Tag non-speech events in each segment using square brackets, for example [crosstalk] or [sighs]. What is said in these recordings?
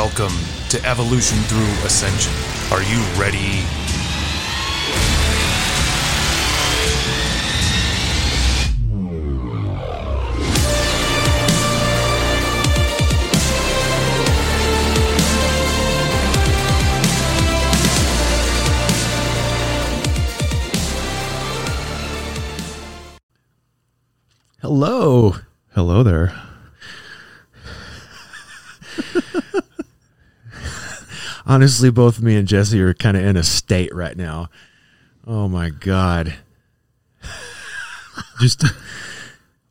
Welcome to Evolution Through Ascension. Are you ready? Hello. Hello there. Honestly, both me and Jesse are kind of in a state right now. Oh my god. [laughs] Just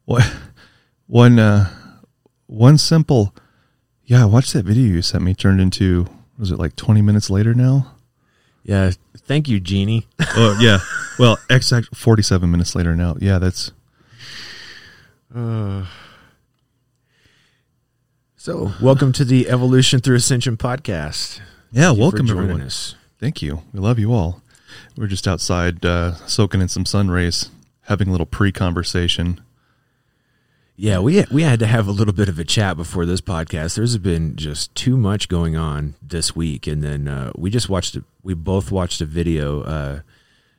what one uh one simple yeah, I watched that video you sent me turned into was it like 20 minutes later now? Yeah, thank you, Jeannie. Oh, yeah. Well, exact 47 minutes later now. Yeah, that's So, welcome to the Evolution Through Ascension podcast. Yeah, Thank welcome everyone. us. Thank you. We love you all. We're just outside uh soaking in some sun rays, having a little pre-conversation. Yeah, we we had to have a little bit of a chat before this podcast. There's been just too much going on this week, and then uh, we just watched. We both watched a video. Uh,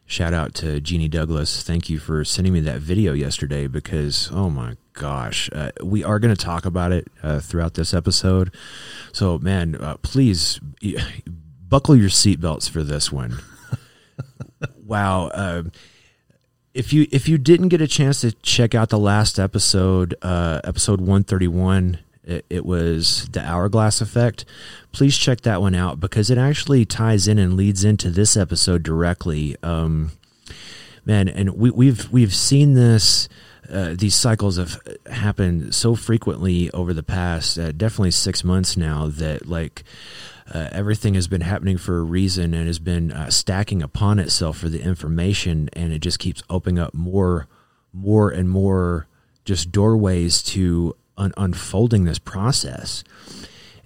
shout out to Jeannie Douglas. Thank you for sending me that video yesterday because oh my gosh, uh, we are going to talk about it uh, throughout this episode. So man, uh, please buckle your seatbelts for this one. [laughs] wow. Uh, if you if you didn't get a chance to check out the last episode, uh, episode one thirty one, it, it was the hourglass effect. Please check that one out because it actually ties in and leads into this episode directly. Um, man, and we, we've we've seen this. Uh, these cycles have happened so frequently over the past uh, definitely six months now that like uh, everything has been happening for a reason and has been uh, stacking upon itself for the information and it just keeps opening up more more and more just doorways to un- unfolding this process.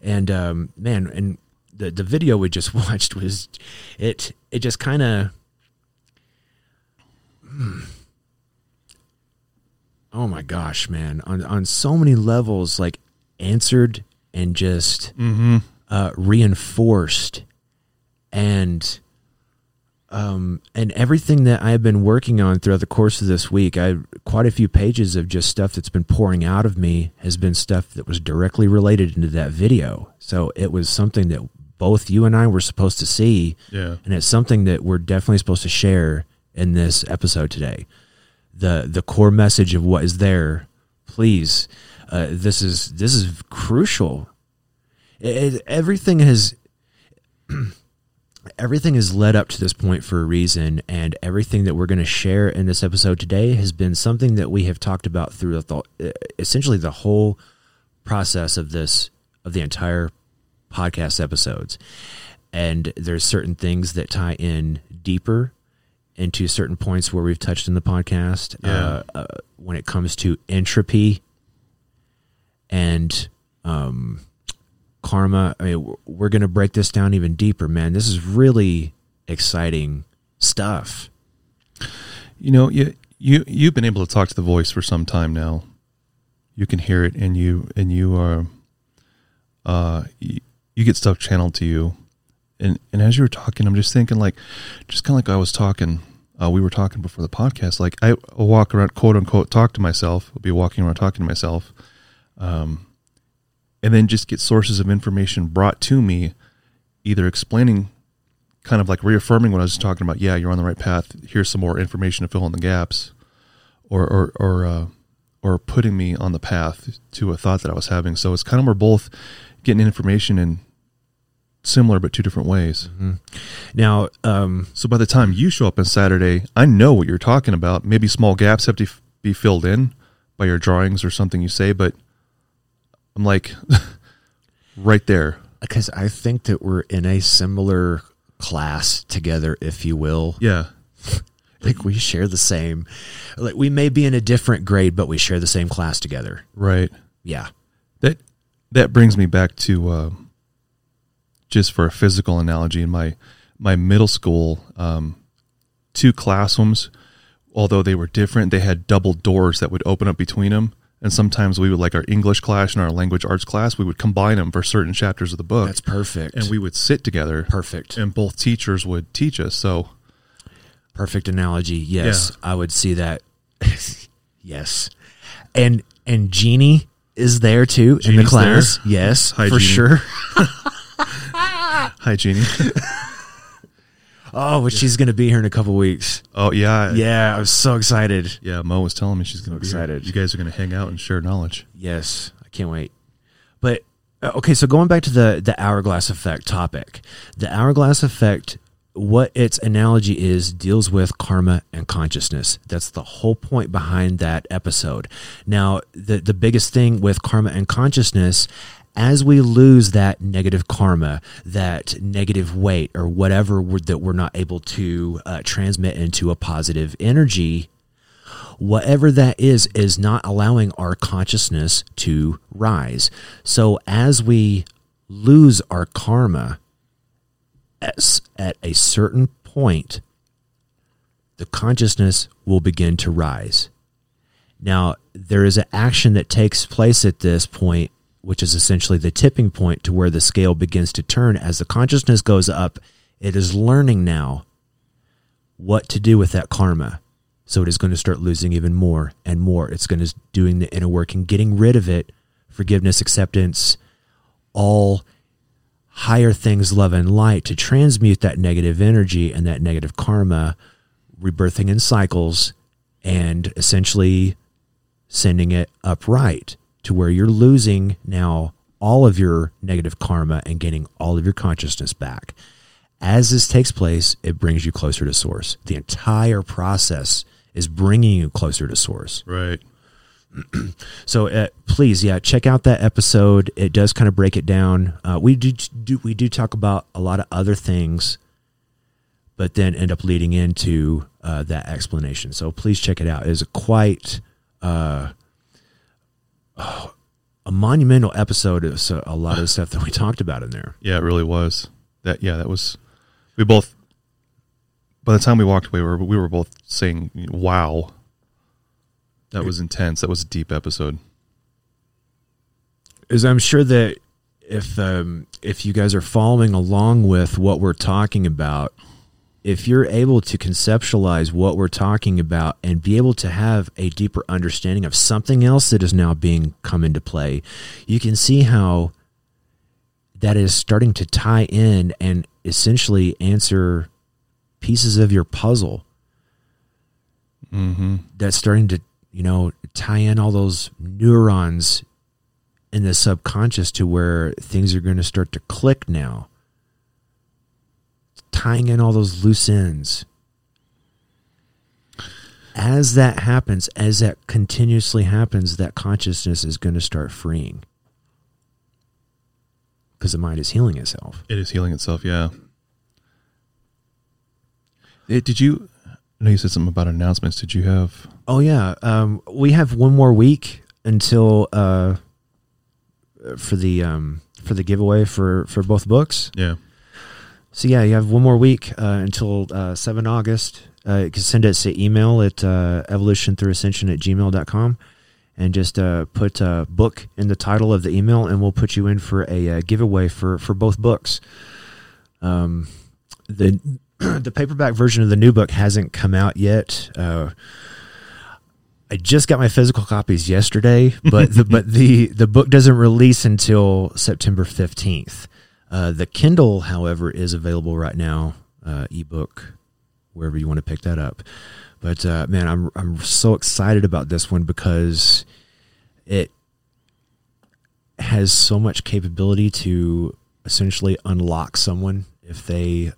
And um, man and the the video we just [laughs] watched was it it just kind of oh my gosh man on on so many levels like answered and just uh, reinforced and um, and everything that I've been working on throughout the course of this week, I quite a few pages of just stuff that's been pouring out of me has been stuff that was directly related into that video. So it was something that both you and I were supposed to see, Yeah. and it's something that we're definitely supposed to share in this episode today. The The core message of what is there, please. Uh, this is this is crucial. It, it- everything has [clears throat] everything has led up to this point for a reason, and everything that we're going to share in this episode today has been something that we have talked about through the, essentially the whole process of this of the entire podcast episodes. And there's certain things that tie in deeper into certain points where we've touched in the podcast. Yeah. Uh, uh, when it comes to entropy and um, karma, I mean, we're- we're going to break this down even deeper, man. This is really exciting stuff. You know, you you you've been able to talk to the voice for some time now. You can hear it, and you and you are, uh, you, you get stuff channeled to you, and and as you were talking, I'm just thinking like, just kind of like I was talking. Uh, we were talking before the podcast. Like I walk around, quote unquote, talk to myself. I'll be walking around talking to myself, um, and then just get sources of information brought to me, either explaining kind of like reaffirming what I was talking about. Yeah, you're on the right path. Here's some more information to fill in the gaps, or or or uh, or putting me on the path to a thought that I was having. So it's kind of we're both getting information in similar but two different ways. Now, um, So by the time you show up on Saturday, I know what you're talking about. Maybe small gaps have to f- be filled in by your drawings or something you say, but I'm like [laughs] right there. because I think that we're in a similar class together, if you will. Yeah. [laughs] Like we share the same, like we may be in a different grade, but we share the same class together. Right. Yeah. That that brings me back to uh, just for a physical analogy in my my middle school um, two classrooms although they were different they had double doors that would open up between them And sometimes we would like our English class and our language arts class, we would combine them for certain chapters of the book. That's perfect. and we would sit together. perfect. And both teachers would teach us. So Perfect analogy. Yes, I would see that. [laughs] yes, and and Jeannie is there too in the Jeannie's class. Yes, Hi, for Jeannie. sure. [laughs] hi Jeannie. [laughs] Oh, but she's gonna be here in a couple weeks. oh yeah. Yeah, I'm so excited. Yeah, Mo was telling me she's gonna be here. excited. You guys are gonna hang out and share knowledge. Yes, I can't wait. But uh, okay, so going back to the the hourglass effect topic, the hourglass effect, what its analogy is, deals with karma and consciousness. That's the whole point behind that episode. Now, the the biggest thing with karma and consciousness. As we lose that negative karma, that negative weight, or whatever we're, that we're not able to uh, transmit into a positive energy, whatever that is is not allowing our consciousness to rise. So as we lose our karma at, at a certain point the consciousness will begin to rise. Now there is an action that takes place at this point which is essentially the tipping point to where the scale begins to turn as the consciousness goes up it is learning now what to do with that karma. So it is going to start losing even more and more. It's going to doing the inner work and getting rid of it, forgiveness, acceptance, all higher things, love and light to transmute that negative energy and that negative karma, rebirthing in cycles and essentially sending it upright to where you're losing now all of your negative karma and getting all of your consciousness back as this takes place, it brings you closer to source. The entire process is bringing you closer to source. Right. [clears throat] So uh, please, yeah, check out that episode. It does kind of break it down. Uh, we do, do we do talk about a lot of other things, but then end up leading into uh, that explanation. So please check it out. It is a quite uh, oh, a monumental episode of so, a lot of the stuff that we [laughs] talked about in there. Yeah, it really was. That yeah, that was. We both. By the time we walked away, we were, we were both saying, "Wow." That was intense. That was a deep episode. is I'm sure that if um, if you guys are following along with what we're talking about, if you're able to conceptualize what we're talking about and be able to have a deeper understanding of something else that is now being come into play, you can see how that is starting to tie in and essentially answer pieces of your puzzle. Mm-hmm. That's starting to you know tie in all those neurons in the subconscious to where things are going to start to click now. Tying in all those loose ends. As that happens, as that continuously happens, that consciousness is going to start freeing. Because the mind is healing itself. It is healing itself. Yeah. It, did you? I know you said something about announcements. Did you have? Oh, yeah. Um, we have one more week until uh, for the um, for the giveaway for, for both books. Yeah. So yeah, you have one more week uh, until uh, 7 August. Uh, you can send us an email at uh, evolutionthroughascension at gmail.com and just uh, put uh, book in the title of the email and we'll put you in for a uh, giveaway for, for both books. Um, the [clears throat] the paperback version of the new book hasn't come out yet. Uh, I just got my physical copies yesterday, but the, [laughs] but the the book doesn't release until September fifteenth. Uh, the Kindle, however, is available right now, uh, ebook, wherever you want to pick that up. But uh, man, I'm I'm so excited about this one because it has so much capability to essentially unlock someone if they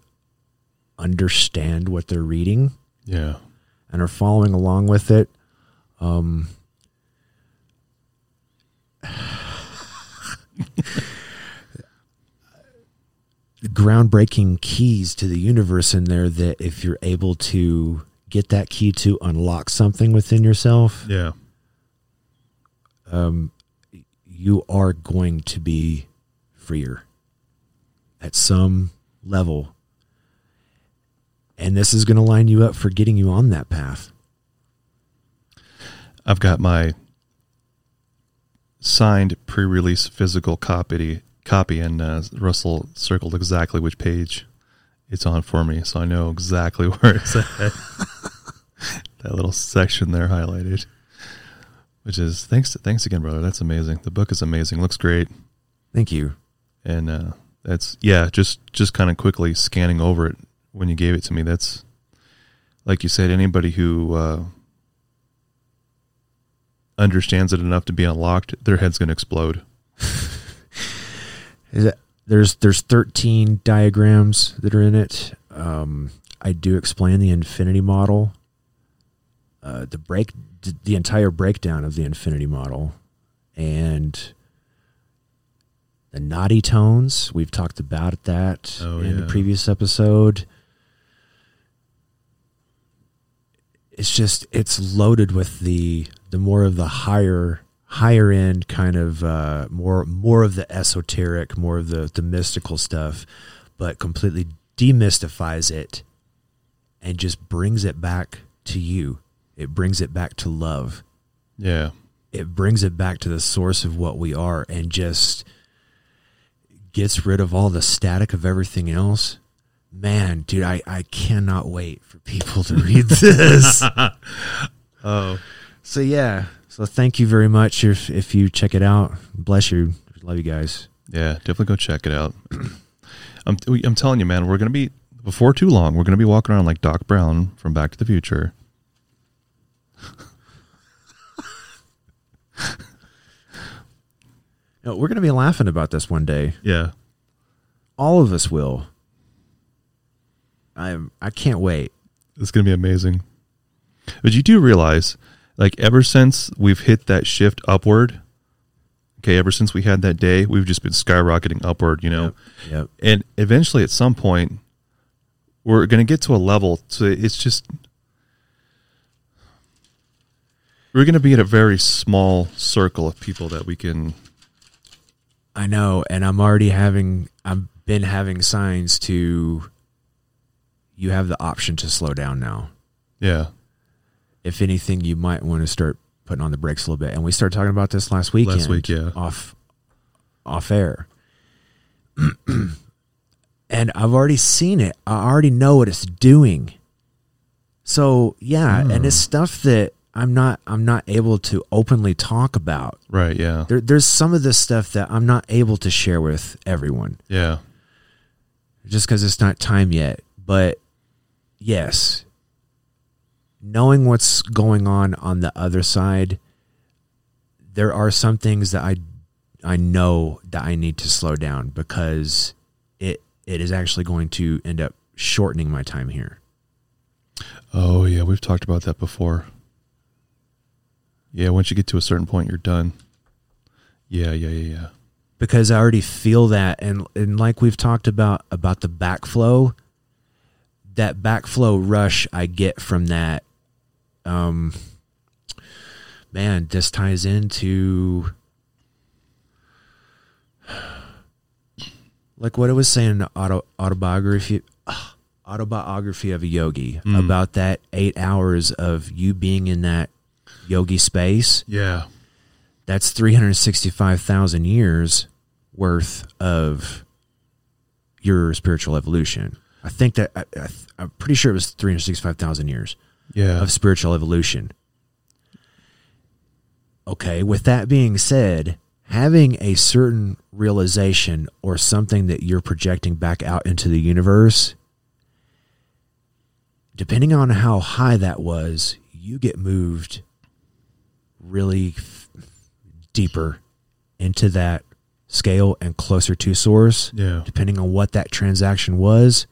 understand what they're reading Yeah. and are following along with it. Um, [sighs] [laughs] groundbreaking keys to the universe in there that if you're able to get that key to unlock something within yourself, Yeah. um, you are going to be freer at some level. And this is going to line you up for getting you on that path. I've got my signed pre-release physical copy copy and uh, Russell circled exactly which page it's on for me, so I know exactly [laughs] where it's at. [laughs] that little section there highlighted. Which is thanks to, thanks again, brother. That's amazing. The book is amazing. Looks great. Thank you. And uh, that's yeah, just just kind of quickly scanning over it when you gave it to me. That's like you said, anybody who uh, understands it enough to be unlocked, their head's going to explode. [laughs] Is it, there's there's 13 diagrams that are in it. Um, I do explain the infinity model, uh, the break, the entire breakdown of the infinity model, and the naughty tones. We've talked about that Oh, in yeah. the previous episode. It's just it's loaded with the the more of the higher higher end kind of uh, more more of the esoteric, more of the the mystical stuff, but completely demystifies it and just brings it back to you. It brings it back to love Yeah. it brings it back to the source of what we are and just gets rid of all the static of everything else. Man, dude, I, I cannot wait for people to read this. [laughs] Oh, so yeah. So thank you very much if if you check it out. Bless you. Love you guys. yeah. Definitely go check it out. [clears throat] I'm I'm telling you, man. We're gonna be before too long. We're gonna be walking around like Doc Brown from Back to the Future. [laughs] No, we're gonna be laughing about this one day. Yeah. All of us will. I I can't wait. It's going to be amazing. But you do realize, like, ever since we've hit that shift upward, okay, ever since we had that day, we've just been skyrocketing upward, you know? Yep. And eventually, at some point, we're going to get to a level. So it's just, we're going to be at a very small circle of people that we can, I know, and I'm already having I've been having signs to you have the option to slow down now. yeah. If anything, you might want to start putting on the brakes a little bit. And we started talking about this last weekend. Last week, yeah. Off off air. [clears throat] and I've already seen it. I already know what it's doing. So yeah, and hmm. it's stuff that I'm not I'm not able to openly talk about. Right. Yeah. There, there's some of this stuff that I'm not able to share with everyone Yeah. just because it's not time yet. But yes, knowing what's going on on the other side, there are some things that I I know that I need to slow down because it it is actually going to end up shortening my time here. Oh, yeah. We've talked about that before. Yeah. Once you get to a certain point, you're done. Yeah. Yeah. Yeah. Yeah. because I already feel that and and like we've talked about about the backflow that backflow rush I get from that um man this ties into like what it was saying in the auto autobiography autobiography of a yogi about that 8 hours of you being in that yogi space Yeah. that's 365,000 years worth of your spiritual evolution. I think that I, I, I'm pretty sure it was 365,000 years Yeah. of spiritual evolution. Okay, with that being said, having a certain realization or something that you're projecting back out into the universe, depending on how high that was, you get moved really f- deeper into that scale and closer to source Yeah. depending on what that transaction was,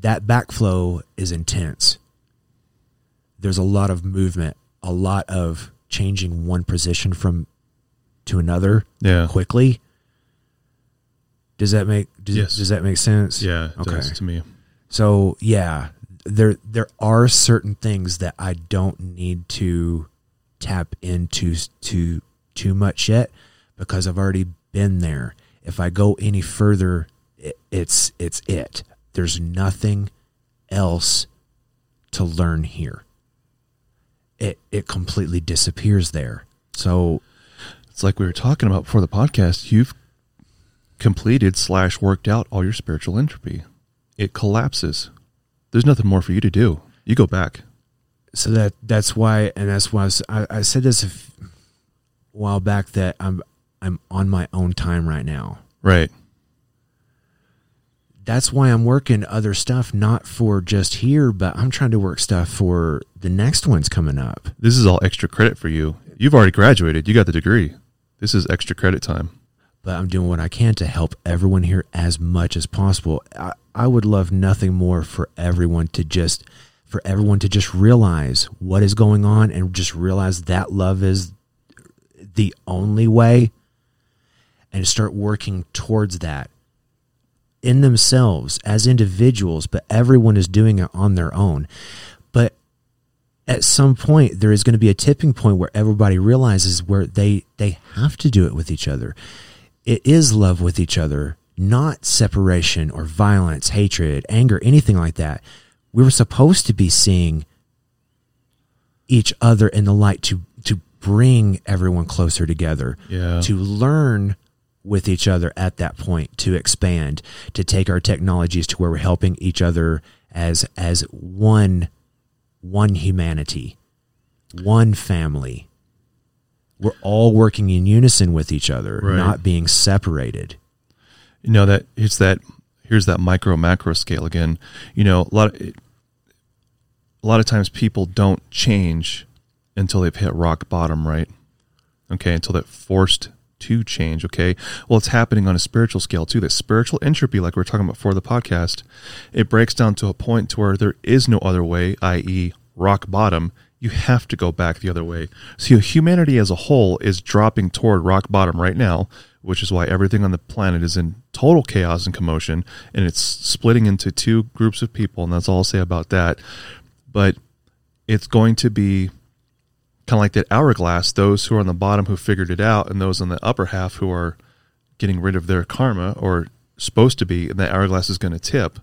that backflow is intense. There's a lot of movement, a lot of changing one position from to another Yeah. quickly. Does that make does, Yes. does that make sense? Yeah. It Okay. does to me. So yeah, there there are certain things that I don't need to tap into too too much yet because I've already been there. If I go any further, it, it's it's it. There's nothing else to learn here. It it completely disappears there. So it's like we were talking about before the podcast. You've completed slash worked out all your spiritual entropy. It collapses. There's nothing more for you to do. You go back. so that that's why and that's why I, was, I, I said this a while back that i'm i'm on my own time right now Right. That's why i'm working other stuff not for just here but i'm trying to work stuff for the next one's coming up This is all extra credit for you. You've already graduated. You got the degree. This is extra credit time. but i'm doing what i can to help everyone here as much as possible i, I would love nothing more for everyone to just for everyone to just realize what is going on and just realize that love is the only way and start working towards that in themselves as individuals, but everyone is doing it on their own. But at some point there is going to be a tipping point where everybody realizes where they they have to do it with each other. It is love with each other, not separation or violence, hatred, anger, anything like that. We were supposed to be seeing each other in the light to to bring everyone closer together Yeah. to learn with each other at that point to expand to take our technologies to where we're helping each other as as one one humanity one family. We're all working in unison with each other Right. not being separated. You know that it's that here's that micro macro scale again. You know a lot of, a lot of times people don't change until they've hit rock bottom right? Okay until they're forced to change okay? Well it's happening on a spiritual scale too. That spiritual entropy like we are talking about for the podcast it breaks down to a point to where there is no other way i.e rock bottom. You have to go back the other way. So humanity as a whole is dropping toward rock bottom right now which is why everything on the planet is in total chaos and commotion and it's splitting into two groups of people and that's all i'll say about that. But it's going to be kind of like that hourglass those who are on the bottom who figured it out and those on the upper half who are getting rid of their karma or supposed to be and that hourglass is going to tip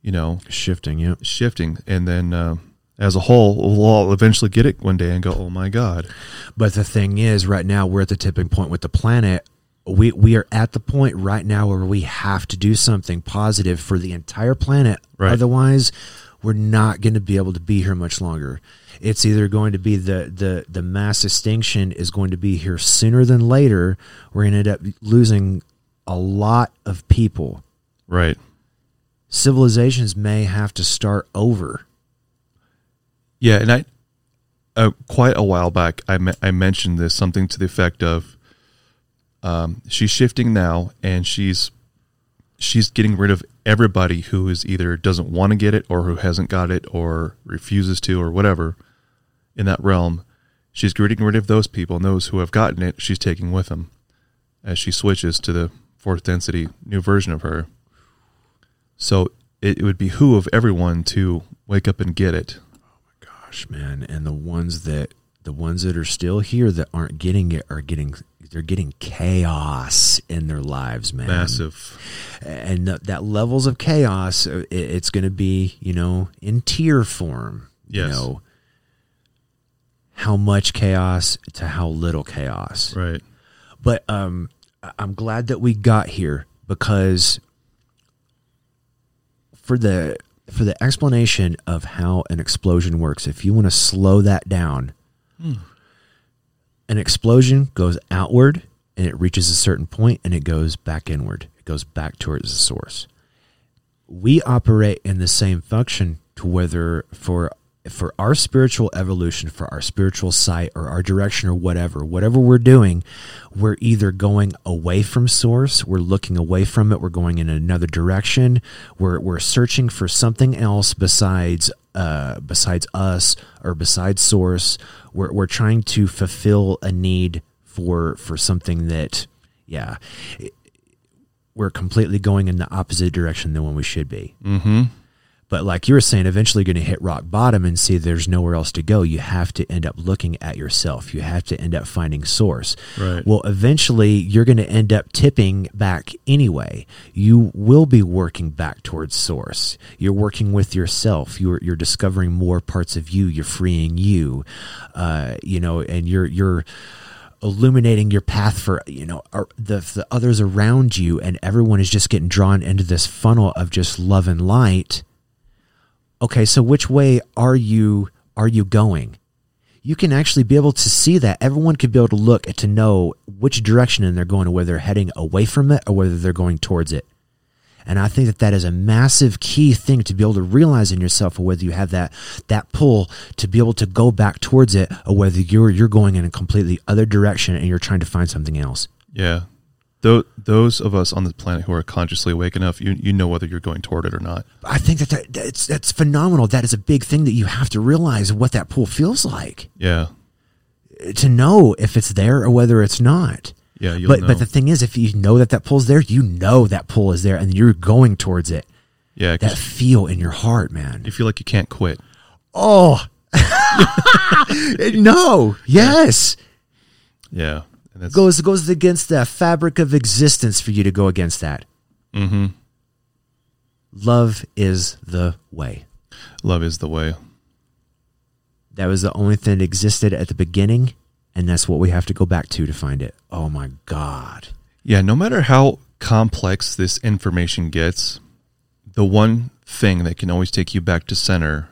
you know shifting yeah shifting and then uh, as a whole we'll all eventually get it one day and go oh my god But the thing is, right now we're at the tipping point with the planet. We we are at the point right now where we have to do something positive for the entire planet. Right. Otherwise, we're not going to be able to be here much longer. It's either going to be the the the mass extinction is going to be here sooner than later. We're going to end up losing a lot of people. right Civilizations may have to start over. Yeah, and I uh, quite a while back I me- I mentioned this something to the effect of um, she's shifting now and she's she's getting rid of everybody who is either doesn't want to get it or who hasn't got it or refuses to or whatever in that realm. She's getting rid of those people and those who have gotten it. She's taking with them as she switches to the fourth density new version of her. So it, it would behoove everyone to wake up and get it. Oh my gosh, man, and the ones that the ones that are still here that aren't getting it are getting they're getting chaos in their lives, man. Massive. and th- that levels of chaos. uh, It, it's going to be you know in tier form. You Yes. know how much chaos to how little chaos. Right. But um, I'm glad that we got here because for the for the explanation of how an explosion works, if you want to slow that down, an explosion goes outward and it reaches a certain point and it goes back inward. It goes back towards the source. We operate in the same function to whether for for our spiritual evolution, for our spiritual sight or our direction or whatever, whatever we're doing, we're either going away from source, we're looking away from it, we're going in another direction, we're we're searching for something else besides uh, besides us or besides source. We're we're trying to fulfill a need for for something that, yeah, it- we're completely going in the opposite direction than when we should be. Mm-hmm. But like you were saying, eventually you're going to hit rock bottom and see there's nowhere else to go. You have to end up looking at yourself. You have to end up finding source. Right. Well, eventually you're going to end up tipping back anyway. You will be working back towards source. You're working with yourself. You're you're discovering more parts of you. You're freeing you. Uh, you know, and you're you're illuminating your path for you know the the others around you, and everyone is just getting drawn into this funnel of just love and light. Okay, so which way are you are you going? You can actually be able to see that. Everyone could be able to look to know which direction and they're going, or whether they're heading away from it or whether they're going towards it. And I think that that is a massive key thing to be able to realize in yourself, whether you have that that pull to be able to go back towards it, or whether you're you're going in a completely other direction and you're trying to find something else. Yeah. Tho- those of us on the planet who are consciously awake enough, you, you know whether you're going toward it or not. I think that, that that's that's phenomenal. That is a big thing that you have to realize what that pull feels like Yeah. to know if it's there or whether it's not. Yeah. But know. but the thing is, if you know that that pull's there, you know that pull is there, and you're going towards it. yeah. That feel in your heart, man. you feel like you can't quit. Oh [laughs] [laughs] no! Yes, Yeah. And that's, goes goes against the fabric of existence for you to go against that. mm-hmm. Love is the way. Love is the way. That was the only thing that existed at the beginning, and that's what we have to go back to to find it. Oh my God! Yeah, no matter how complex this information gets, the one thing that can always take you back to center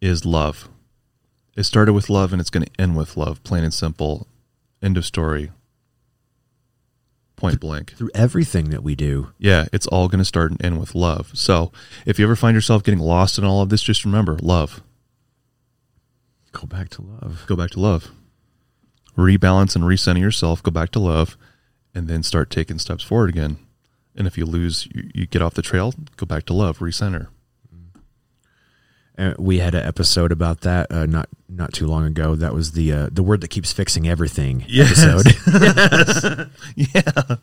is love. It started with love and it's going to end with love, plain and simple. End of story. Point blank. Through everything that we do, Yeah, it's all going to start and end with love. So if you ever find yourself getting lost in all of this, just remember love. go back to love. Go back to love. Rebalance and recenter yourself, go back to love, and then start taking steps forward again. And if you lose, you, you get off the trail, go back to love, recenter. Uh, we had an episode about that uh, not not too long ago. That was the uh, the word that keeps fixing everything Yes. episode. [laughs] Yeah.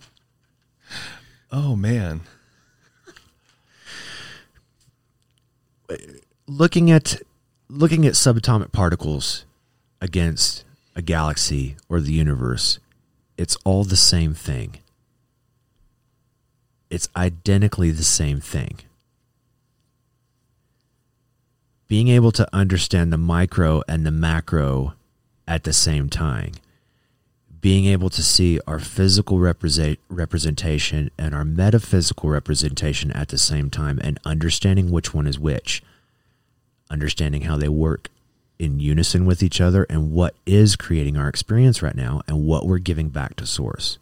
Oh, man. looking at looking at subatomic particles against a galaxy or the universe, it's all the same thing. It's identically the same thing. Being able to understand the micro and the macro at the same time. Being able to see our physical represent, representation and our metaphysical representation at the same time and understanding which one is which understanding how they work in unison with each other and what is creating our experience right now and what we're giving back to source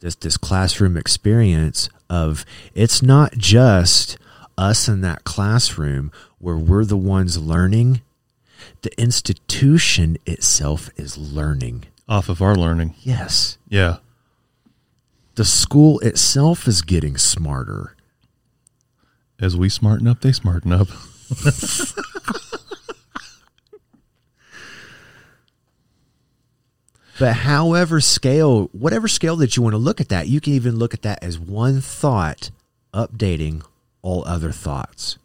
this this classroom experience of it's not just us in that classroom where we're the ones learning the institution itself is learning Off of our learning. yes Yeah. the school itself is getting smarter As we smarten up, they smarten up. [laughs] But however scale, whatever scale that you want to look at that, you can even look at that as one thought updating all other thoughts.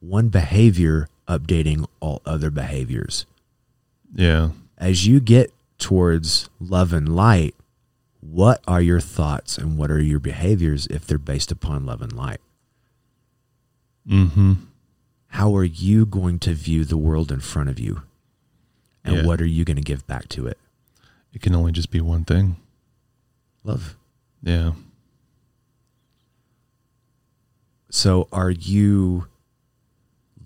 One behavior updating all other behaviors. Yeah. As you get towards love and light, what are your thoughts and what are your behaviors if they're based upon love and light? Mm-hmm. How are you going to view the world in front of you? And Yeah. what are you going to give back to it? It can only just be one thing. Love. Yeah. So are you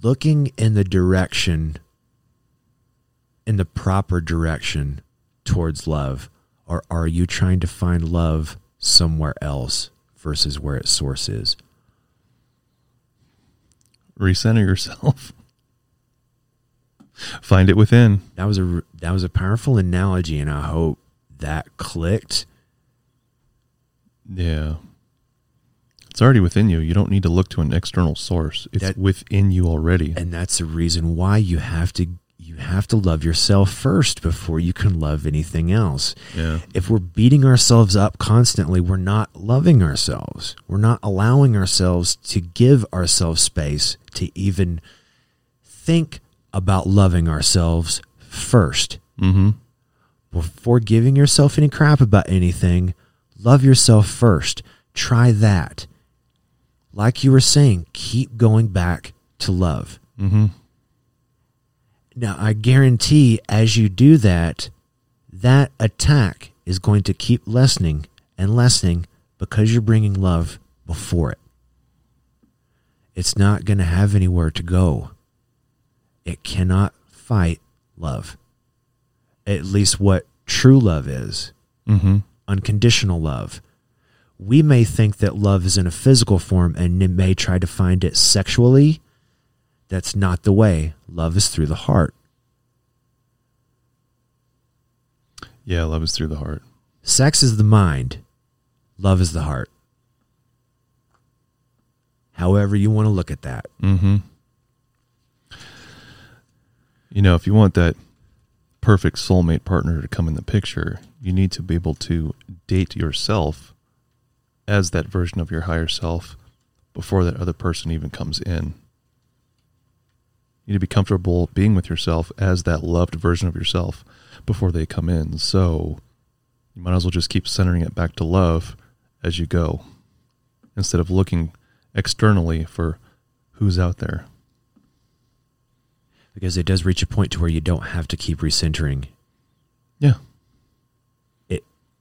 looking in the direction in the proper direction towards love or are you trying to find love somewhere else versus where its source is? Recenter yourself. [laughs] Find it within. That was a that was a powerful analogy and I hope that clicked. Yeah. It's already within you. You don't need to look to an external source. It's That- within you already. And that's the reason why you have to you have to love yourself first before you can love anything else. Yeah. if we're beating ourselves up constantly, we're not loving ourselves. We're not allowing ourselves to give ourselves space to even think about loving ourselves first. Mm-hmm. Before giving yourself any crap about anything, love yourself first. Try that. Like you were saying, keep going back to love. Mm-hmm. Now, I guarantee as you do that, that attack is going to keep lessening and lessening because you're bringing love before it. It's not going to have anywhere to go. It cannot fight love. At least what true love is Mm-hmm. unconditional love. We may think that love is in a physical form and may try to find it sexually. That's not the way. Love is through the heart. Yeah, love is through the heart. Sex is the mind, love is the heart. However, you want to look at that. Mm-hmm. You know, if you want that perfect soulmate partner to come in the picture, you need to be able to date yourself as that version of your higher self before that other person even comes in. You need to be comfortable being with yourself as that loved version of yourself before they come in. So you might as well just keep centering it back to love as you go instead of looking externally for who's out there. Because it does reach a point to where you don't have to keep recentering. Yeah.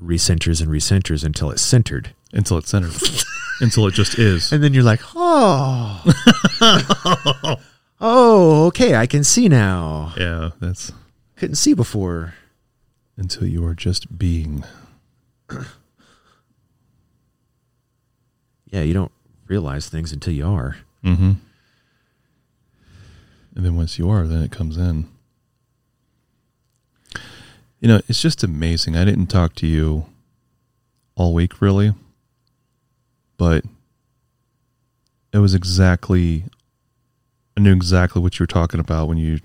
Recenters and recenters until it's centered. Until it's centered. [laughs] until it just is. And then you're like, oh. [laughs] oh, okay, I can see now. Yeah, that's Couldn't see before. until you are just being. Yeah, you don't realize things until you are. Mm-hmm. And then once you are, then it comes in. You know, it's just amazing. I didn't talk to you all week, really, but it was exactly. I knew exactly what you were talking about when you.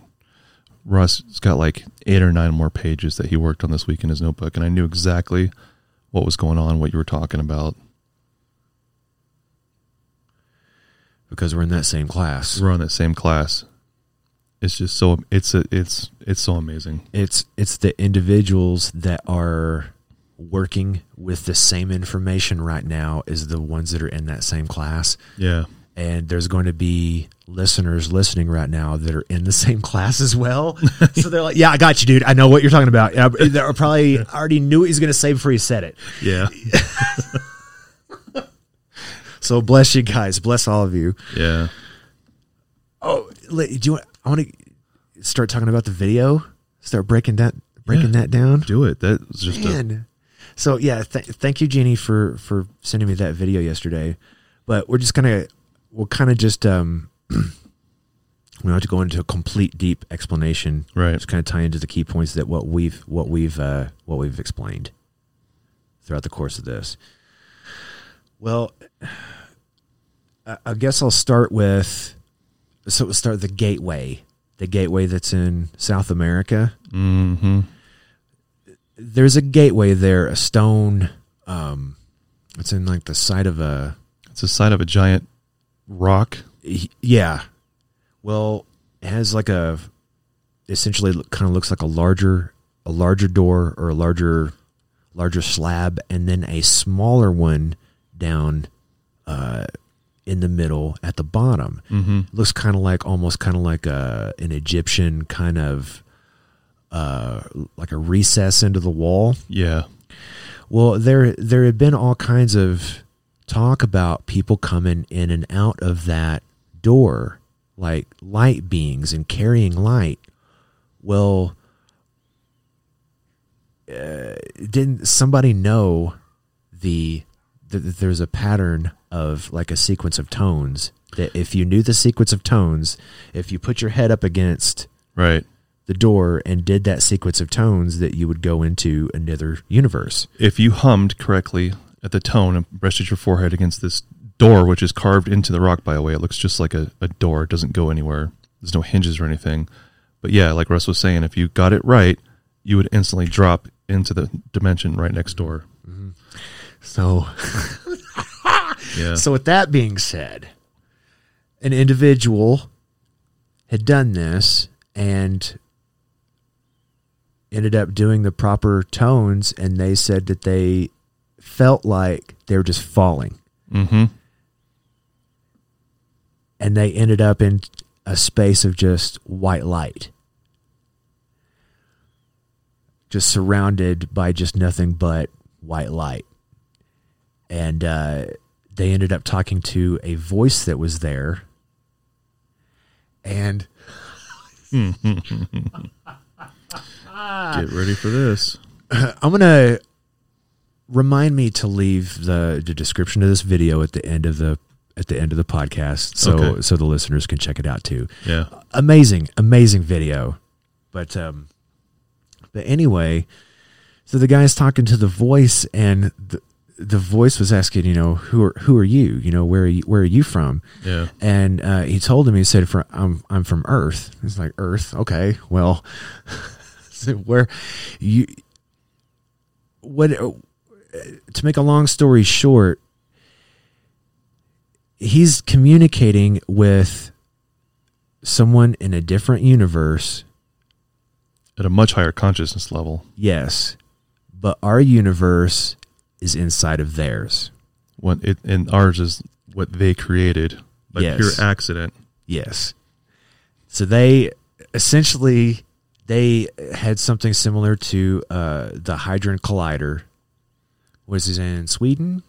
Russ has got like eight or nine more pages that he worked on this week in his notebook, and I knew exactly what was going on, what you were talking about. because we're in that same class. We're on that same class. It's just so it's a, it's it's so amazing. It's it's the individuals that are working with the same information right now as the ones that are in that same class. Yeah. And there's going to be listeners listening right now that are in the same [laughs] class as well. so they're like, "Yeah, I got you, dude. I know what you're talking about." Yeah, they probably [laughs] already knew what he was going to say before he said it. Yeah. [laughs] So bless you guys. Bless all of you. Yeah. Oh, do you want? I want to start talking about the video. Start breaking that breaking Yeah. that down. Do it. That was just a, Man. So yeah, th- thank you, Jeannie, for for sending me that video yesterday. But we're just gonna we'll kind of just um [clears throat] we don't have to go into a complete deep explanation. Right. Just kind of tie into the key points that what we've what we've uh what we've explained throughout the course of this. Well, [sighs] I guess I'll start with so we'll start the gateway, the gateway that's in South America mm-hmm. there's a gateway there, a stone. Um, it's in like the side of a. It's the side of a giant rock. Yeah. Well, it has like a. Essentially, kind of looks like a larger, a larger door or a larger, larger slab, and then a smaller one down, uh, in the middle at the bottom. Mm-hmm. Looks kind of like almost kind of like a an Egyptian kind of, uh, like a recess into the wall. Yeah. Well, there there had been all kinds of talk about people coming in and out of that door, like light beings and carrying light. Well, uh, didn't somebody know the that that there's a pattern of like a sequence of tones that if you knew the sequence of tones, if you put your head up against Right. the door and did that sequence of tones, that you would go into another universe. If you hummed correctly at the tone and rested your forehead against this door, which is carved into the rock, by the way, it looks just like a, a door. It doesn't go anywhere. There's no hinges or anything. But yeah, like Russ was saying, if you got it right, you would instantly drop into the dimension right next door. Mm-hmm. So, [laughs] Yeah. so with that being said, an individual had done this and ended up doing the proper tones, and they said that they felt like they were just falling, mm-hmm. and they ended up in a space of just white light. just surrounded by just nothing but white light. And uh, they ended up talking to a voice that was there. And Get ready for this. [laughs] I'm gonna remind me to leave the, the description of this video at the end of the at the end of the podcast, so Okay. so the listeners can check it out too. Yeah. Amazing, amazing video. But um, but anyway, so the guy's talking to the voice, and the the voice was asking, you know, who are who are you? You know, where are you where are you from? Yeah. And uh, he told him, he said, "For I'm I'm from Earth." He's like, "Earth, okay, well." [laughs] So where you what to make a long story short he's communicating with someone in a different universe At a much higher consciousness level. yes but our universe is inside of theirs What it and ours is what they created by Yes. pure accident. yes so they essentially they had something similar to uh, the hadron collider was it in sweden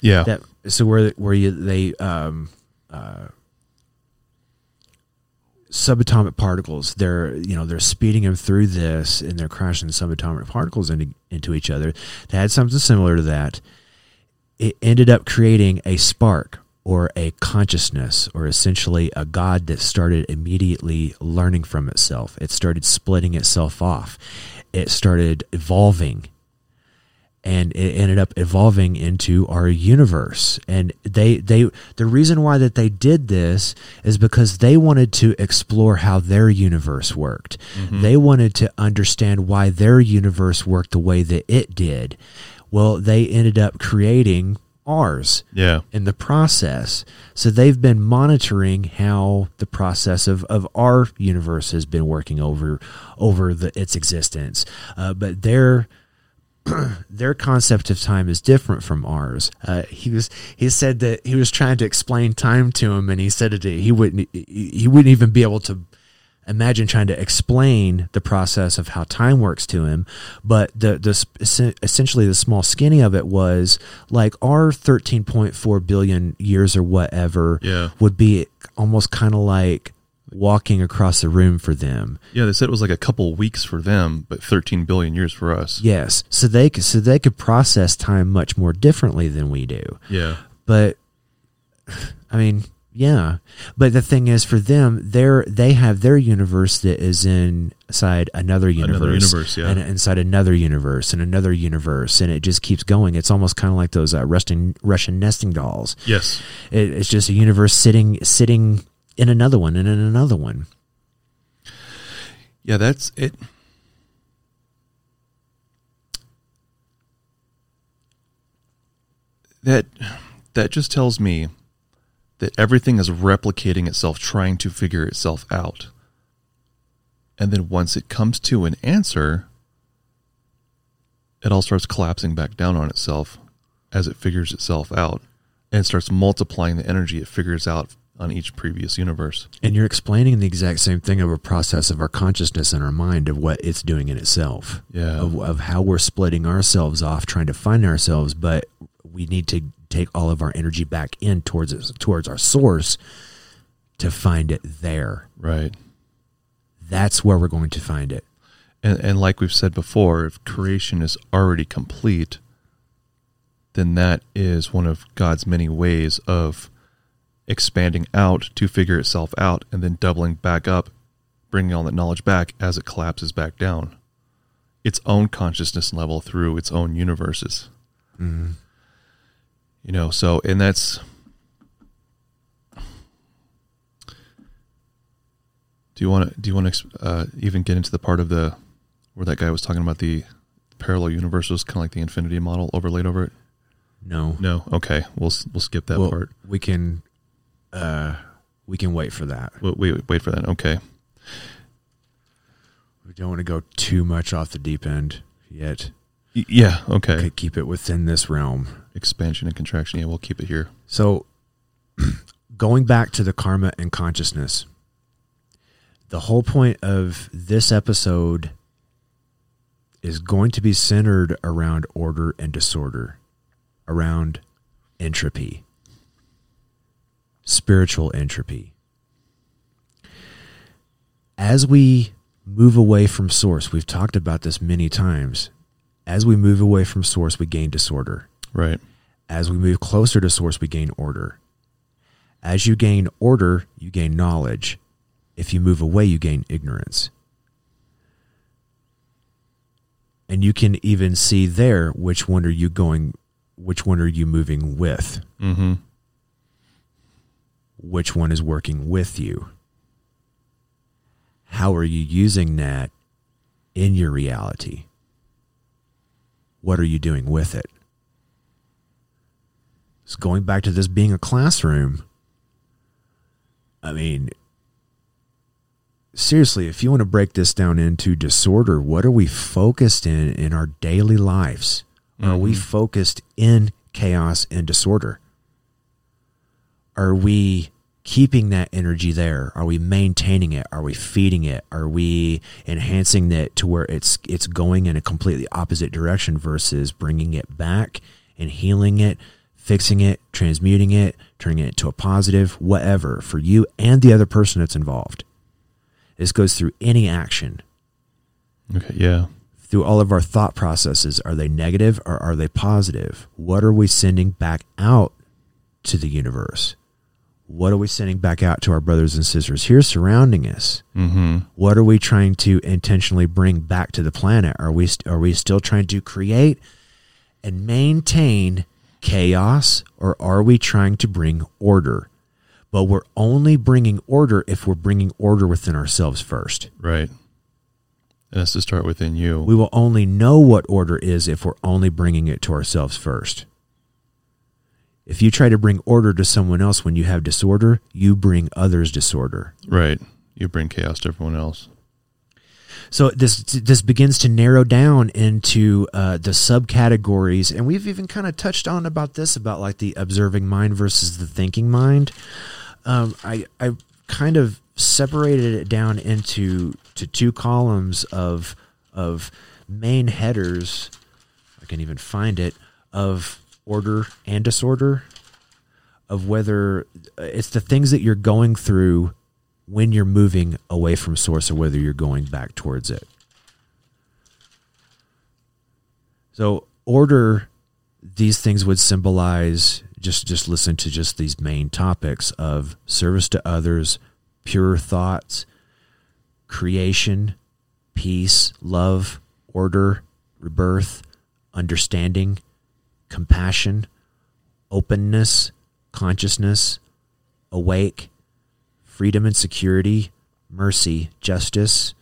Yeah. that so where where you they um uh subatomic particles they're you know they're speeding them through this and they're crashing subatomic particles into into each other. They had something similar to that. It ended up creating a spark or a consciousness or essentially a god that started immediately learning from itself. It started splitting itself off. It started evolving and it ended up evolving into our universe and they they the reason why that they did this is because they wanted to explore how their universe worked they wanted to understand why their universe worked the way that it did well they ended up creating ours Yeah. in the process. So they've been monitoring how the process of, of our universe has been working over over the, its existence. Uh, but their [clears throat] their concept of time is different from ours. Uh, he was he said that he was trying to explain time to him, and he said that he wouldn't he wouldn't even be able to imagine trying to explain the process of how time works to him but the the essentially the small skinny of it was like our 13.4 billion years or whatever Yeah. would be almost kind of like walking across the room for them Yeah, they said it was like a couple weeks for them, but 13 billion years for us. yes so they could so they could process time much more differently than we do Yeah. but I mean, yeah. But the thing is, for them, they're they have their universe that is inside another universe, universe, yeah. and inside another universe, and another universe, and it just keeps going. It's almost kind of like those uh, Russian Russian nesting dolls. Yes. It, it's just a universe sitting sitting in another one and in another one. Yeah, that's it. That that just tells me that everything is replicating itself, trying to figure itself out. And then once it comes to an answer, it all starts collapsing back down on itself as it figures itself out and starts multiplying the energy it figures out on each previous universe. And you're explaining the exact same thing of a process of our consciousness and our mind of what it's doing in itself. Yeah. Of, of how we're splitting ourselves off, trying to find ourselves, but we need to take all of our energy back in towards it, towards our source to find it there. Right. That's where we're going to find it. And, and like we've said before, if creation is already complete, then that is one of God's many ways of expanding out to figure itself out and then doubling back up, bringing all that knowledge back as it collapses back down. Its own consciousness level through its own universes. You know, so, and that's. Do you want to? Do you want to uh, even get into the part of the where that guy was talking about the parallel universes, kind of like the infinity model overlaid over it? No, No. Okay, we'll we'll skip that Well, part. we can, uh, we can wait for that. Wait, wait, wait for that. Okay. We don't want to go too much off the deep end yet. Y- Yeah. Okay. Okay, keep it within this realm. Expansion and contraction. Yeah, we'll keep it here. So, [clears throat] going back to the karma and consciousness, the whole point of this episode is going to be centered around order and disorder, around entropy, spiritual entropy. As we move away from source, we've talked about this many times. As we move away from source, we gain disorder. Right. As we move closer to source, we gain order. As you gain order, you gain knowledge. If you move away, you gain ignorance. And you can even see there which one are you going, which one are you moving with, Mm-hmm. Which one is working with you. How are you using that in your reality? What are you doing with it? So going back to this being a classroom, I mean, seriously, if you want to break this down into disorder, what are we focused in in our daily lives? Are we mm-hmm. focused in chaos and disorder? Are we keeping that energy there? Are we maintaining it? Are we feeding it? Are we enhancing it to where it's it's going in a completely opposite direction versus bringing it back and healing it, fixing it, transmuting it, turning it into a positive, whatever for you and the other person that's involved. This goes through any action, Okay. Yeah. through all of our thought processes. Are they negative or are they positive? What are we sending back out to the universe? What are we sending back out to our brothers and sisters here surrounding us? Mm-hmm. What are we trying to intentionally bring back to the planet? Are we are we still trying to create and maintain chaos or are we trying to bring order? But we're only bringing order if we're bringing order within ourselves first. Right. It has to start within you. We will only know what order is if we're only bringing it to ourselves first. If you try to bring order to someone else when you have disorder, you bring others disorder. right. You bring chaos to everyone else. So this this begins to narrow down into uh, the subcategories, and we've even kind of touched on about this about like the observing mind versus the thinking mind. Um, I I kind of separated it down into to two columns of of main headers. I can even find it of order and disorder of whether uh, it's the things that you're going through when you're moving away from source or whether you're going back towards it. So order these things would symbolize just just listen to just these main topics of service to others, pure thoughts, creation, peace, love, order, rebirth, understanding, compassion, openness, consciousness, awake, freedom and security, mercy, justice,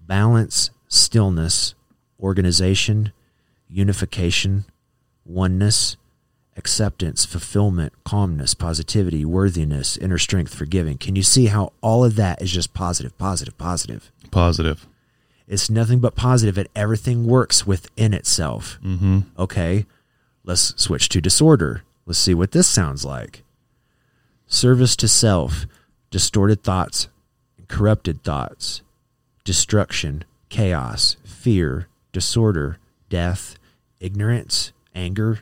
balance, stillness, organization, unification, oneness, acceptance, fulfillment, calmness, positivity, worthiness, inner strength, forgiving. Can you see how all of that is just positive, positive, positive? Positive. It's nothing but positive, and everything works within itself. Mm-hmm. Okay, let's switch to disorder. Let's see what this sounds like. Service to self, distorted thoughts, corrupted thoughts, destruction, chaos, fear, disorder, death, ignorance, anger,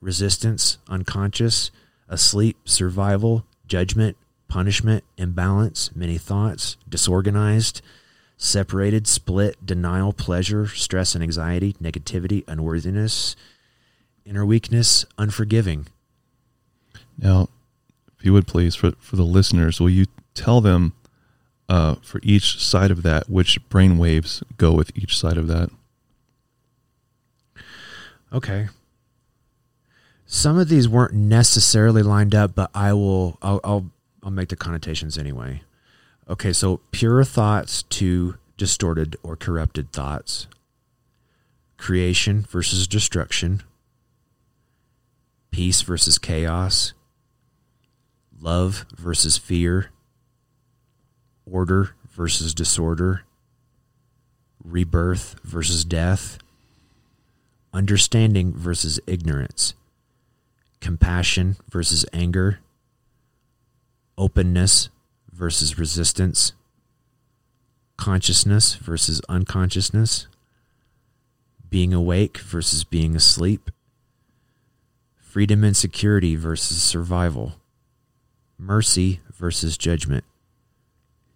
resistance, unconscious, asleep, survival, judgment, punishment, imbalance, many thoughts, disorganized, separated, split, denial, pleasure, stress and anxiety, negativity, unworthiness, inner weakness, unforgiving. Now, if you would please, for, for the listeners, will you tell them uh, for each side of that which brain waves go with each side of that? Okay. Some of these weren't necessarily lined up, but I will I'll I'll, I'll make the connotations anyway. Okay, so pure thoughts to distorted or corrupted thoughts. Creation versus destruction. Peace versus chaos. Love versus fear. Order versus disorder. Rebirth versus death understanding versus ignorance, compassion versus anger, openness versus resistance, consciousness versus unconsciousness, being awake versus being asleep, freedom and security versus survival, mercy versus judgment,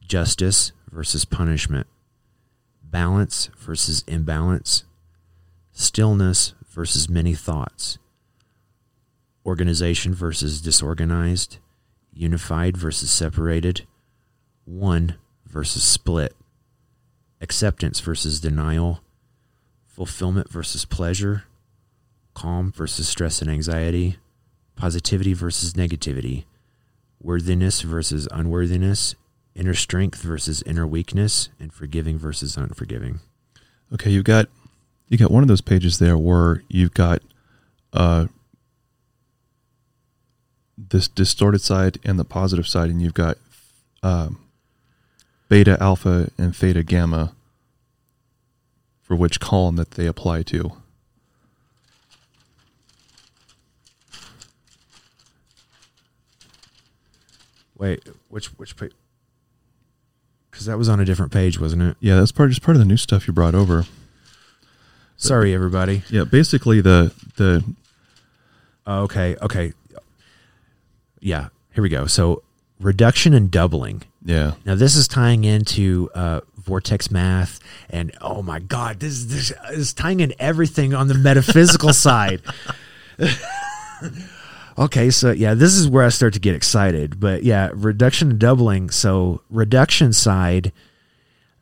justice versus punishment, balance versus imbalance, stillness versus many thoughts, organization versus disorganized, unified versus separated, one versus split, acceptance versus denial, fulfillment versus pleasure, calm versus stress and anxiety, positivity versus negativity, worthiness versus unworthiness, inner strength versus inner weakness, and forgiving versus unforgiving. Okay, you've got you got one of those pages there where you've got uh this distorted side and the positive side, and you've got um, beta, alpha, and theta, gamma for which column that they apply to. Wait, which which page? Because that was on a different page, wasn't it? Yeah, that's part just part of the new stuff you brought over. Sorry, everybody. Yeah, basically the the Oh, okay, okay. Yeah, here we go. So reduction and doubling. yeah Now this is tying into uh, vortex math, and oh my god, this, this is tying in everything on the metaphysical [laughs] side. Okay, so yeah, this is where I start to get excited. But yeah, reduction and doubling. So reduction side,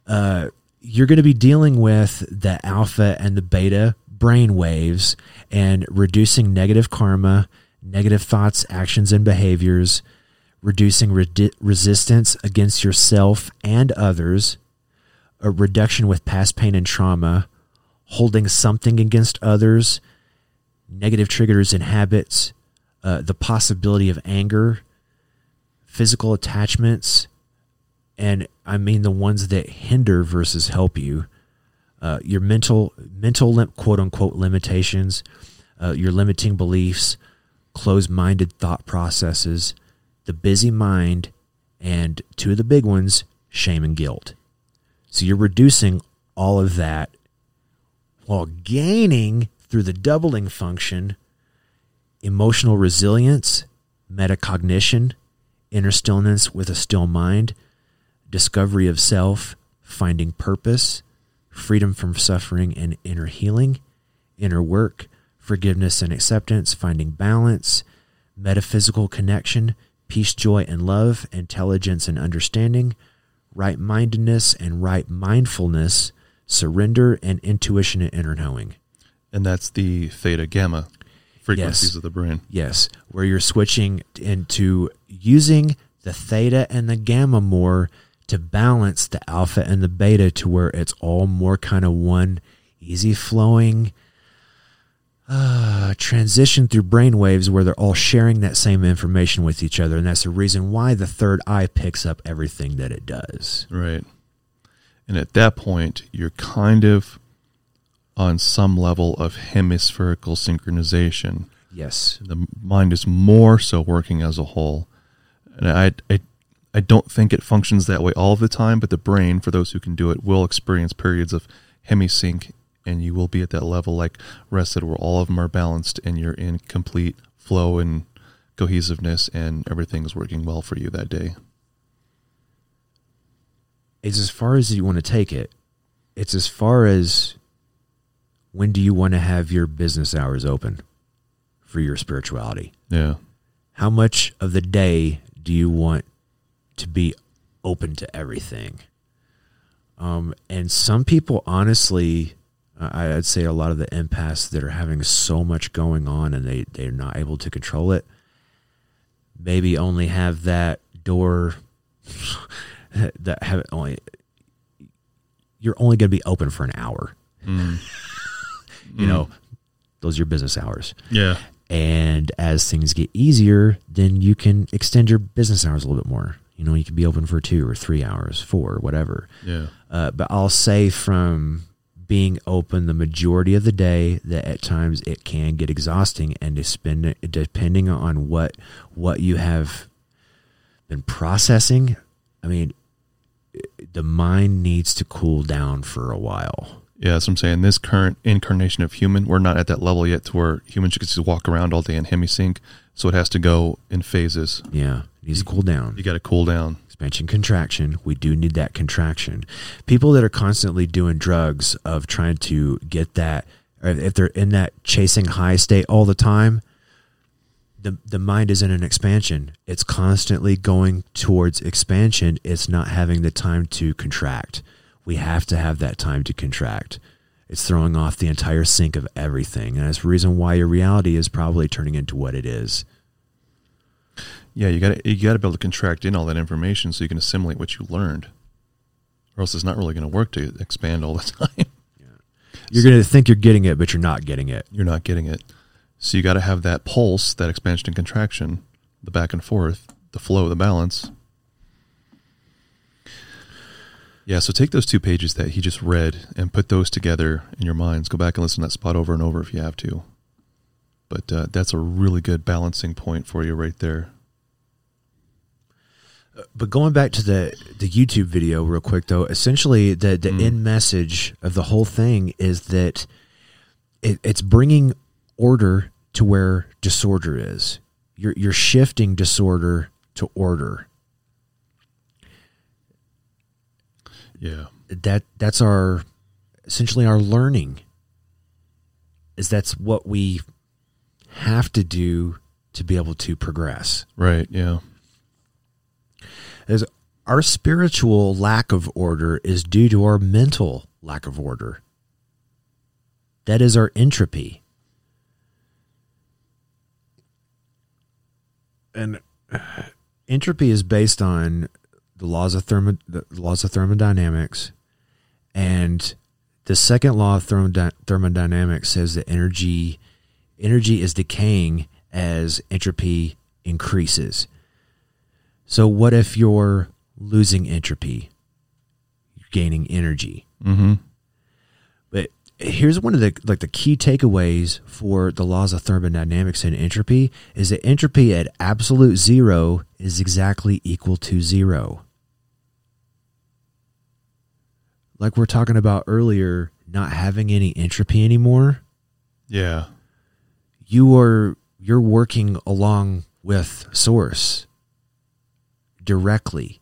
uh, you're going to be dealing with the alpha and the beta brain waves and reducing negative karma, negative thoughts, actions, and behaviors, reducing redi- resistance against yourself and others, a reduction with past pain and trauma, holding something against others, negative triggers and habits, uh, the possibility of anger, physical attachments, and I mean the ones that hinder versus help you. Uh, your mental mental quote unquote limitations, uh, your limiting beliefs, closed minded thought processes, the busy mind, and two of the big ones, shame and guilt. So you're reducing all of that while gaining through the doubling function emotional resilience, metacognition, inner stillness with a still mind, discovery of self, finding purpose, freedom from suffering and inner healing, inner work, forgiveness and acceptance, finding balance, metaphysical connection, peace, joy, and love, intelligence and understanding, right mindedness and right mindfulness, surrender and intuition and inner knowing. and that's the theta gamma frequencies Yes. of the brain. Yes, where you're switching into using the theta and the gamma more to balance the alpha and the beta to where it's all more kind of one easy flowing uh, transition through brain waves where they're all sharing that same information with each other. And that's the reason why the third eye picks up everything that it does. Right. And at that point, you're kind of on some level of hemispherical synchronization. Yes. The mind is more so working as a whole. And I, I, I don't think it functions that way all the time, but the brain, for those who can do it, will experience periods of hemisync, and you will be at that level, like rested, where all of them are balanced and you're in complete flow and cohesiveness, and everything is working well for you that day. It's as far as you want to take it. It's as far as when do you want to have your business hours open for your spirituality? Yeah. How much of the day do you want to be open to everything? Um, and some people, honestly, I- I'd say a lot of the empaths that are having so much going on and they, they're not able to control it, maybe only have that door [laughs] that have only, you're only going to be open for an hour. Mm. [laughs] You know, those are your business hours. Yeah. And as things get easier, then you can extend your business hours a little bit more. You know, you can be open for two or three hours, four, whatever. Yeah. Uh, but I'll say from being open the majority of the day that at times it can get exhausting and spend depending on what what you have been processing. I mean, the mind needs to cool down for a while. Yeah, so I'm saying. This current incarnation of human, we're not at that level yet to where humans should just walk around all day in hemisync. So it has to go in phases. Yeah, it needs to cool down. You got to cool down. expansion contraction we do need that contraction people that are constantly doing drugs of trying to get that if they're in that chasing high state all the time the the mind is in an expansion it's constantly going towards expansion it's not having the time to contract we have to have that time to contract it's throwing off the entire sync of everything and that's the reason why your reality is probably turning into what it is Yeah, you got to you got to be able to contract in all that information so you can assimilate what you learned, or else it's not really going to work to expand all the [laughs] time. you're going to think you're getting it but you're not getting it You're not getting it. So you got to have that pulse, that expansion and contraction, the back and forth, the flow, the balance. Yeah, so take those two pages that he just read and put those together in your minds. Go back and listen to that spot over and over if you have to. But uh, that's a really good balancing point for you right there. But going back to the the YouTube video real quick though, essentially the the end message of the whole thing is that it, it's bringing order to where disorder is. You're you're shifting disorder to order. Yeah. That that's our essentially our learning. Is that's what we have to do to be able to progress. Right. Yeah. is our spiritual lack of order is due to our mental lack of order. That is our entropy. And entropy is based on the laws of thermo, the laws of thermodynamics and the second law of thermody- thermodynamics says that energy energy is decaying as entropy increases. So what if you're losing entropy? You're gaining energy. Mm-hmm. But here's one of the like the key takeaways for the laws of thermodynamics and entropy is that entropy at absolute zero is exactly equal to zero. Like we're talking about earlier, not having any entropy anymore, Yeah. you are you're working along with source directly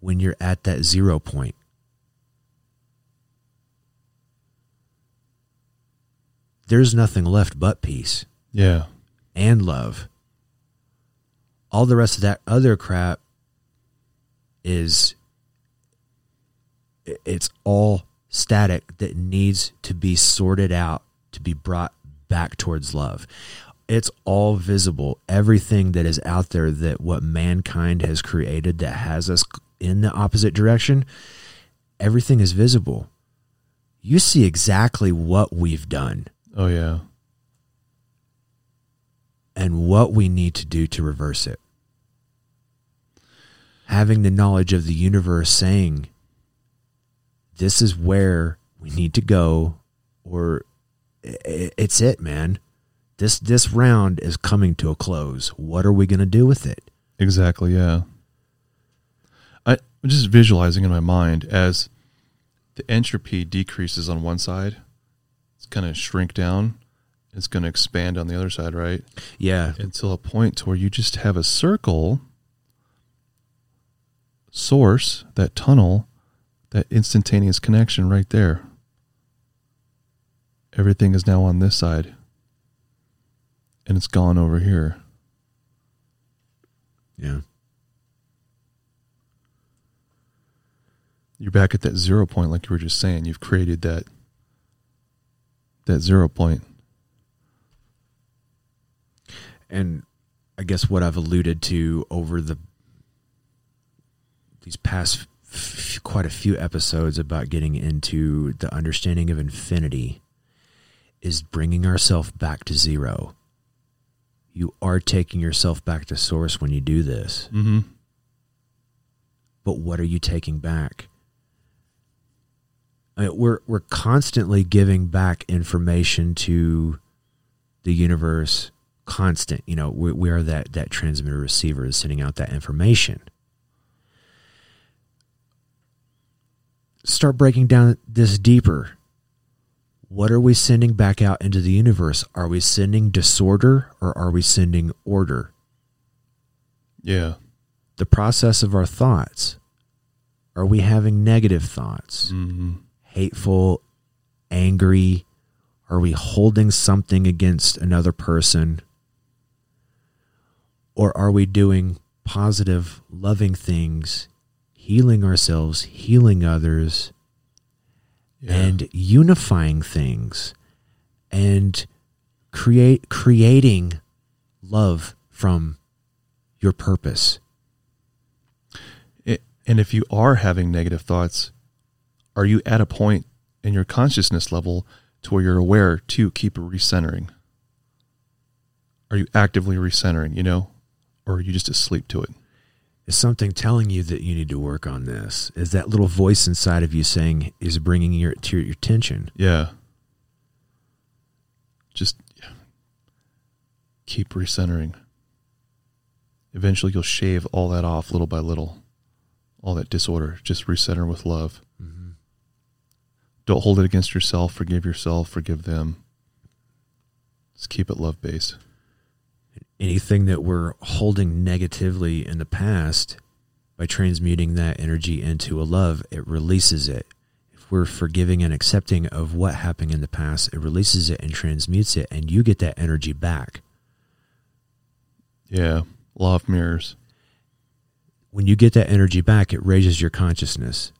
when you're at that zero point. There's nothing left but peace Yeah. and love. All the rest of that other crap is it's all static that needs to be sorted out to be brought back towards love. It's all visible. Everything that is out there that what mankind has created that has us in the opposite direction, everything is visible. You see exactly what we've done Oh yeah. and what we need to do to reverse it. Having the knowledge of the universe saying, this is where we need to go, or it's it, man. This this round is coming to a close. What are we going to do with it? Exactly. Yeah. I, I'm just visualizing in my mind as the entropy decreases on one side, it's going to shrink down. It's going to expand on the other side, right? Yeah, Until a point to where you just have a circle source, that tunnel, that instantaneous connection right there. Everything is now on this side. And it's gone over here. yeah, you're back at that zero point like you were just saying you've created that that zero point and I guess what I've alluded to over the these past f- quite a few episodes about getting into the understanding of infinity is bringing ourselves back to zero. You are taking yourself back to source when you do this. mm-hmm. But what are you taking back? I mean, we're we're constantly giving back information to the universe. Constant, you know, we, we are that that transmitter receiver is sending out that information. Start breaking down this deeper. What are we sending back out into the universe? Are we sending disorder or are we sending order? Yeah. The process of our thoughts. Are we having negative thoughts? hmm Hateful, angry? Are we holding something against another person? Or are we doing positive, loving things, healing ourselves, healing others, Yeah. and unifying things and create creating love from your purpose. It, and if you are having negative thoughts, are you at a point in your consciousness level to where you're aware to keep recentering? Are you actively recentering, you know? Or are you just asleep to it? Is something telling you that you need to work on this? Is that little voice inside of you saying is bringing your to your attention? Yeah. Just yeah. keep recentering. Eventually, you'll shave all that off little by little. All that disorder. Just recenter with love. Mm-hmm. Don't hold it against yourself. Forgive yourself. Forgive them. Just keep it love based. Anything that we're holding negatively in the past, by transmuting that energy into a love, it releases it. If we're forgiving and accepting of what happened in the past, it releases it and transmutes it, and you get that energy back. Yeah. Law of mirrors. when you get that energy back, it raises your consciousness.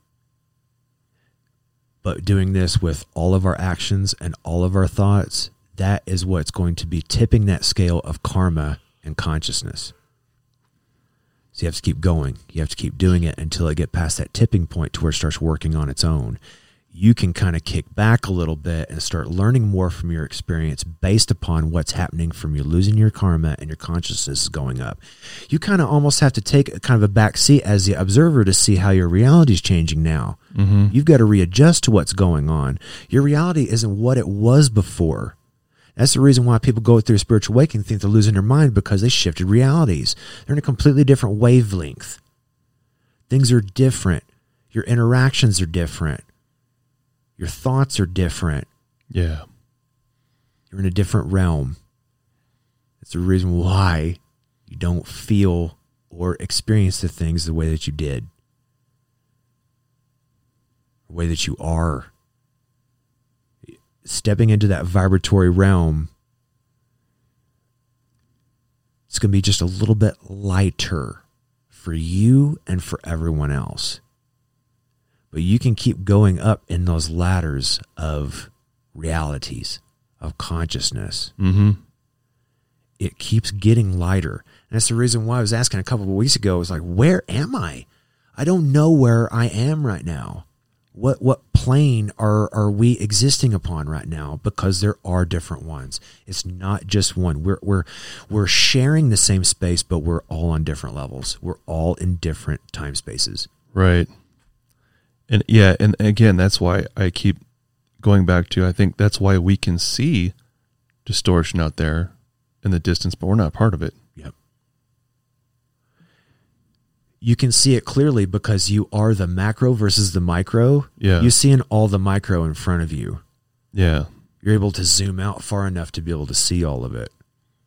But doing this with all of our actions and all of our thoughts, that is what's going to be tipping that scale of karma and consciousness. So you have to keep going. You have to keep doing it until it get past that tipping point to where it starts working on its own. You can kind of kick back a little bit and start learning more from your experience based upon what's happening from you losing your karma and your consciousness is going up. You kind of almost have to take a kind of a back seat as the observer to see how your reality is changing now. Mm-hmm. You've got to readjust to what's going on. Your reality isn't what it was before. That's the reason why people go through a spiritual awakening think they're losing their mind because they shifted realities. They're in a completely different wavelength. Things are different. Your interactions are different. Your thoughts are different. Yeah. You're in a different realm. It's the reason why you don't feel or experience the things the way that you did, the way that you are. Stepping into that vibratory realm, it's going to be just a little bit lighter for you and for everyone else. But you can keep going up in those ladders of realities, of consciousness. Mm-hmm. It keeps getting lighter. And that's the reason why I was asking a couple of weeks ago, I was like, where am I? I don't know where I am right now. What what plane are are we existing upon right now? Because there are different ones. It's not just one. We're we're we're sharing the same space, but we're all on different levels. We're all in different time spaces. Right. And yeah, and again, that's why I keep going back to I think that's why we can see distortion out there in the distance, but we're not part of it. Yep. You can see it clearly because you are the macro versus the micro. Yeah. You seeing all the micro in front of you. Yeah. You're able to zoom out far enough to be able to see all of it.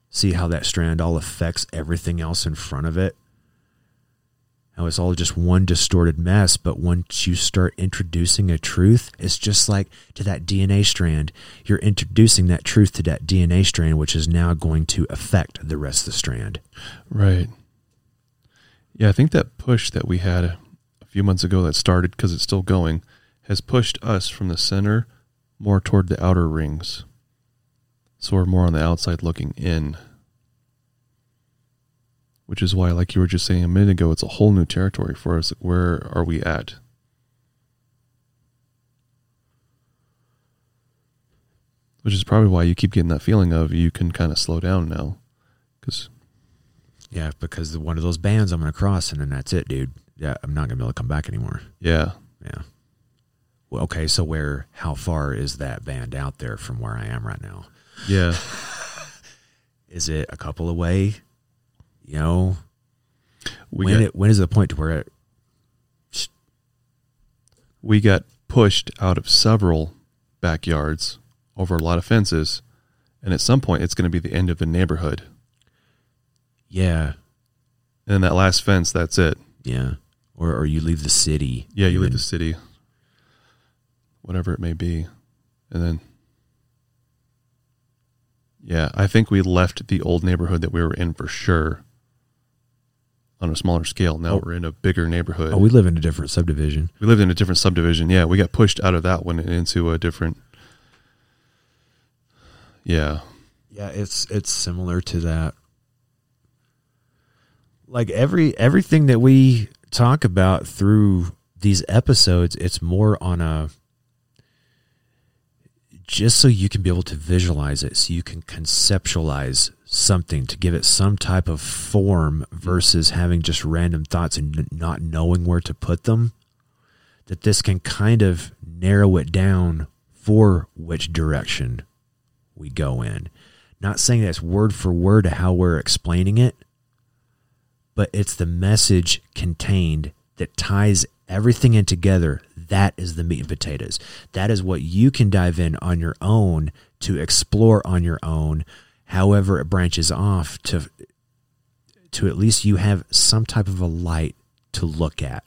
See how that strand all affects everything else in front of it. How it's all just one distorted mess, but once you start introducing a truth, it's just like to that DNA strand. You're introducing that truth to that DNA strand, which is now going to affect the rest of the strand. Right. Yeah, I think that push that we had a few months ago that started because it's still going has pushed us from the center more toward the outer rings. So we're more on the outside looking in. Which is why, like you were just saying a minute ago, it's a whole new territory for us. Where are we at? Which is probably why you keep getting that feeling of you can kind of slow down now. Because Yeah, because one of those bands I'm going to cross, and then that's it, dude. Yeah, I'm not going to be able to come back anymore. Yeah. Yeah. Well, okay, so where, how far is that band out there from where I am right now? Yeah. [laughs] Is it a couple away? You know, We when got, it when is the point to where it, we got pushed out of several backyards over a lot of fences, and at some point, it's going to be the end of the neighborhood. Yeah. And then that last fence, that's it. Yeah. Or or you leave the city. Yeah, you leave the city, whatever it may be, and then. Yeah, I think we left the old neighborhood that we were in for sure. On a smaller scale, now Oh. we're in a bigger neighborhood. Oh, we live in a different subdivision. We lived in a different subdivision. Yeah, we got pushed out of that one and into a different. Yeah, Yeah, it's it's similar to that. Like every everything that we talk about through these episodes, it's more on a just so you can be able to visualize it, so you can conceptualize something to give it some type of form versus having just random thoughts and not knowing where to put them. That this can kind of narrow it down for which direction we go in. Not saying that's word for word to how we're explaining it, but it's the message contained that ties everything in together. That is the meat and potatoes. That is what you can dive in on your own to explore on your own. However, it branches off to to at least you have some type of a light to look at,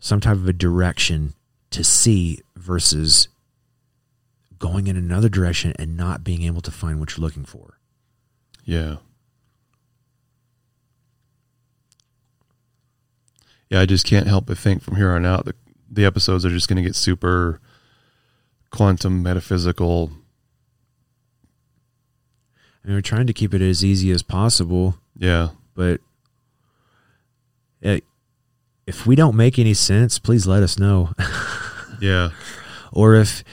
some type of a direction to see versus going in another direction and not being able to find what you're looking for. yeah, yeah. I just can't help but think from here on out the the episodes are just going to get super quantum metaphysical. I mean, we're trying to keep it as easy as possible, Yeah, but eh, if we don't make any sense, please let us know. [laughs] yeah, or if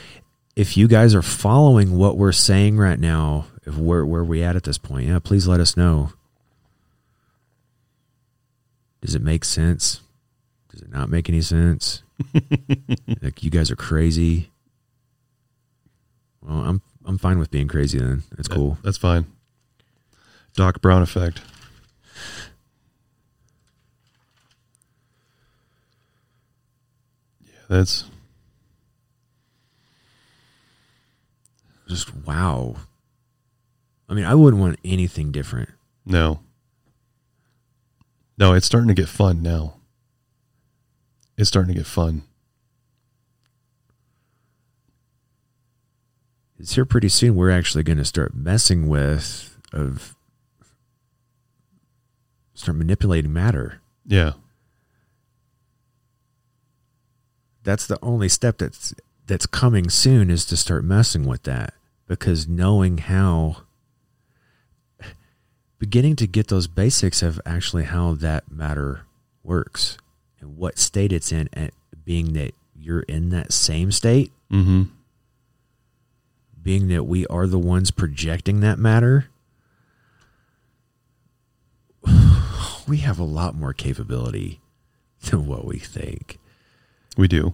if you guys are following what we're saying right now, if where where we at at this point, yeah, please let us know. Does it make sense? It not make any sense? [laughs] like you guys are crazy. Well, I'm I'm fine with being crazy then. That's cool. That's fine. Doc Brown effect. Yeah, that's Just wow. I mean, I wouldn't want anything different. no. No, it's starting to get fun now. It's starting to get fun. It's here pretty soon. We're actually going to start messing with of start manipulating matter. Yeah. That's the only step that's that's coming soon is to start messing with that because knowing how beginning to get those basics of actually how that matter works and what state it's in and being that you're in that same state Mm-hmm. being that we are the ones projecting that matter, [sighs] we have a lot more capability than what we think. We do.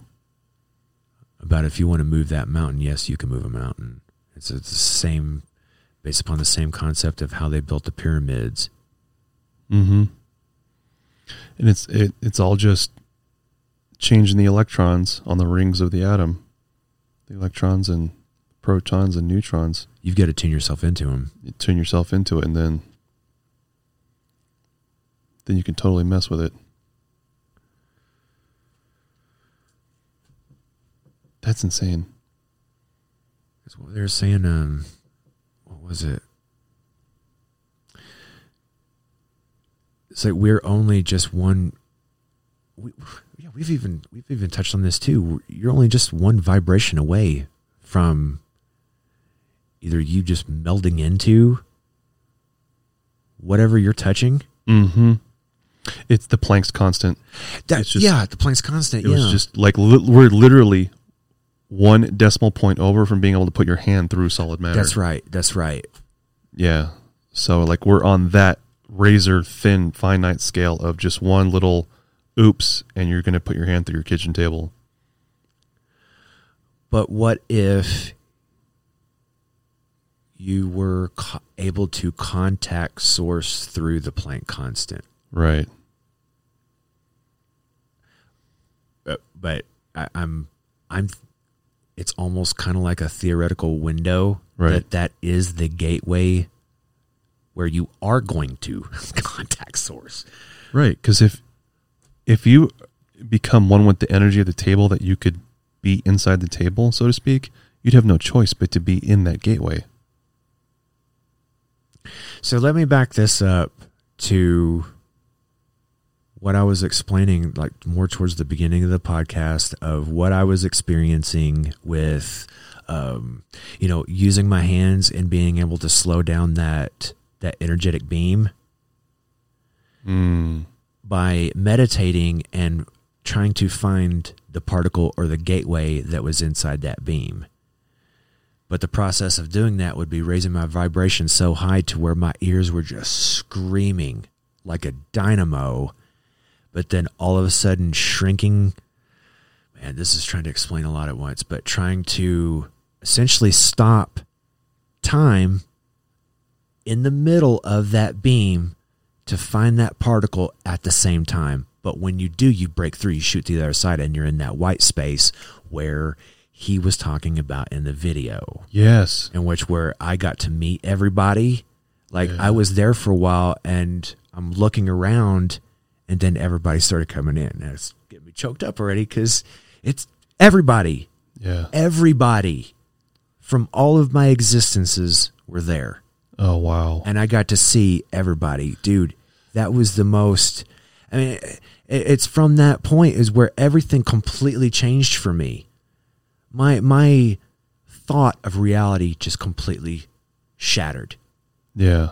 About if you want to move that mountain, yes, you can move a mountain. It's, it's the same, based upon the same concept of how they built the pyramids. Mm-hmm. And it's it, it's all just changing the electrons on the rings of the atom. The electrons and protons and neutrons. You've got to tune yourself into them. You tune yourself into it and then then you can totally mess with it. That's insane. That's what they were saying. Um, what was it? It's like we're only just one. We, yeah, we've even we've even touched on this too. You're only just one vibration away from either you just melding into whatever you're touching. Mm-hmm. It's the Planck's constant. That, just- yeah, the Planck's constant. It yeah, was just like li- we're literally one decimal point over from being able to put your hand through solid matter. that's right. That's right. Yeah. So like we're on that razor thin finite scale of just one little oops and you're going to put your hand through your kitchen table. But what if you were co- able to contact source through the Planck constant? Right. uh, but I, I'm I'm it's almost kind of like a theoretical window Right. that that is the gateway where you are going to [laughs] contact source. Right, because if if you become one with the energy of the table, that you could be inside the table, so to speak, you'd have no choice but to be in that gateway. So let me back this up to what I was explaining, like more towards the beginning of the podcast, of what I was experiencing with, um, you know, using my hands and being able to slow down that that energetic beam Mm. by meditating and trying to find the particle or the gateway that was inside that beam. But the process of doing that would be raising my vibration so high to where my ears were just screaming like a dynamo, but then all of a sudden shrinking. Man, this is trying to explain a lot at once, but trying to essentially stop time in the middle of that beam to find that particle at the same time. But when you do, you break through, you shoot to the other side, and you're in that white space where he was talking about in the video, Yes. in which where I got to meet everybody. Like Yeah. I was there for a while, and I'm looking around, and then everybody started coming in. And it's getting me choked up already because it's everybody, Yeah. everybody from all of my existences were there Oh wow. and I got to see everybody, dude. That was the most. I mean, it, it's from that point is where everything completely changed for me. My my thought of reality just completely shattered. Yeah.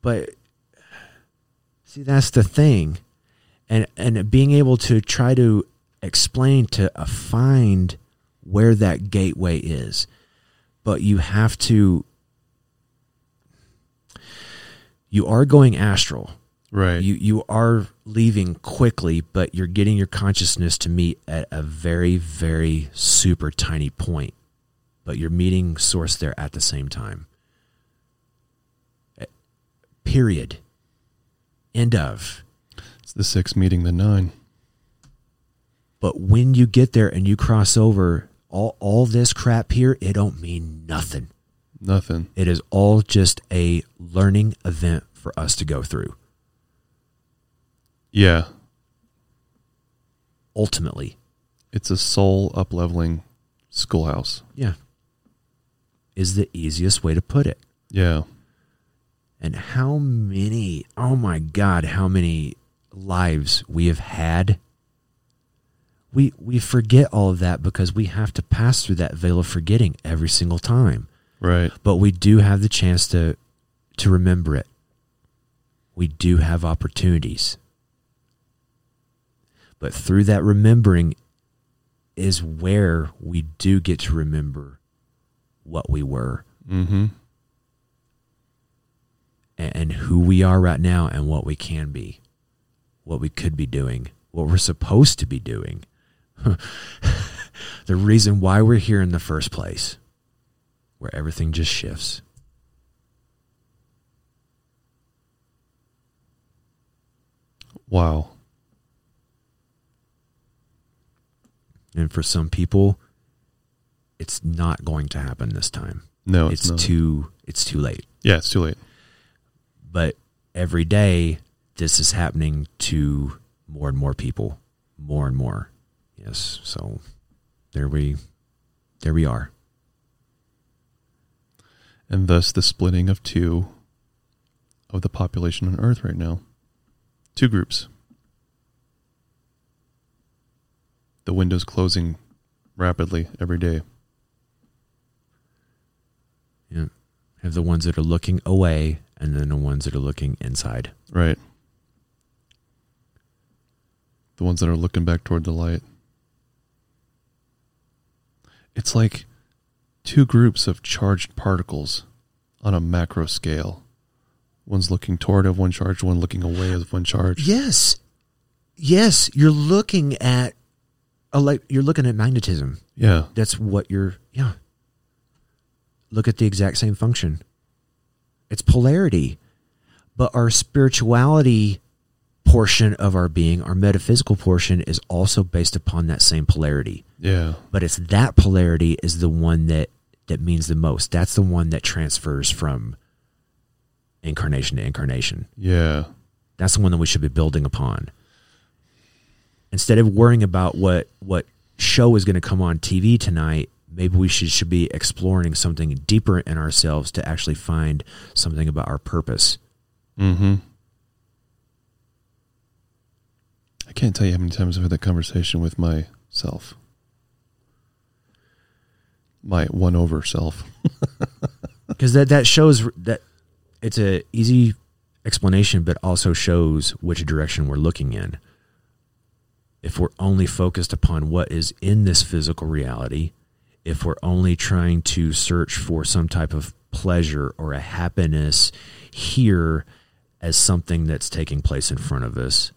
But see, that's the thing, and and being able to try to explain to uh, find where that gateway is, but you have to. You are going astral. Right. You you are leaving quickly, but you're getting your consciousness to meet at a very very super tiny point, but you're meeting source there at the same time. Eh, Period. End of. it's the six meeting the nine. But when you get there and you cross over, all all this crap here, it don't mean nothing. Nothing. It is all just a learning event for us to go through. Yeah. Ultimately, It's a soul up leveling schoolhouse. yeah, is the easiest way to put it. Yeah. and how many oh my god how many lives we have had we we forget all of that because we have to pass through that veil of forgetting every single time Right. but we do have the chance to to remember it we do have opportunities but through that remembering is where we do get to remember what we were Mm-hmm. and, and who we are right now and what we can be, what we could be doing, what we're supposed to be doing. [laughs] the reason why we're here in the first place, where everything just shifts. Wow. And for some people, it's not going to happen this time. No, it's, it's too it's too late. Yeah, it's too late. But every day this is happening to more and more people, more and more. Yes, so there we there we are. And thus the splitting of two of the population on Earth right now. Two groups. The window's closing rapidly every day. Yeah. Have the ones that are looking away and then the ones that are looking inside. Right. The ones that are looking back toward the light. It's like two groups of charged particles on a macro scale. One's looking toward of one charge, one looking away of one charge. Yes. Yes, you're looking at a like you're looking at magnetism. Yeah. That's what you're yeah. Look at the exact same function. It's polarity. But our spirituality portion of our being, our metaphysical portion, is also based upon that same polarity. Yeah. But it's that polarity is the one that that means the most. That's the one that transfers from incarnation to incarnation. Yeah. That's the one that we should be building upon. Instead of worrying about what what show is going to come on TV tonight, maybe we should should be exploring something deeper in ourselves to actually find something about our purpose. Mm-hmm. I can't tell you how many times I've had that conversation with myself. My one over self. [laughs] because that that shows that it's a easy explanation, but also shows which direction we're looking in. If we're only focused upon what is in this physical reality, if we're only trying to search for some type of pleasure or a happiness here as something that's taking place in front of us,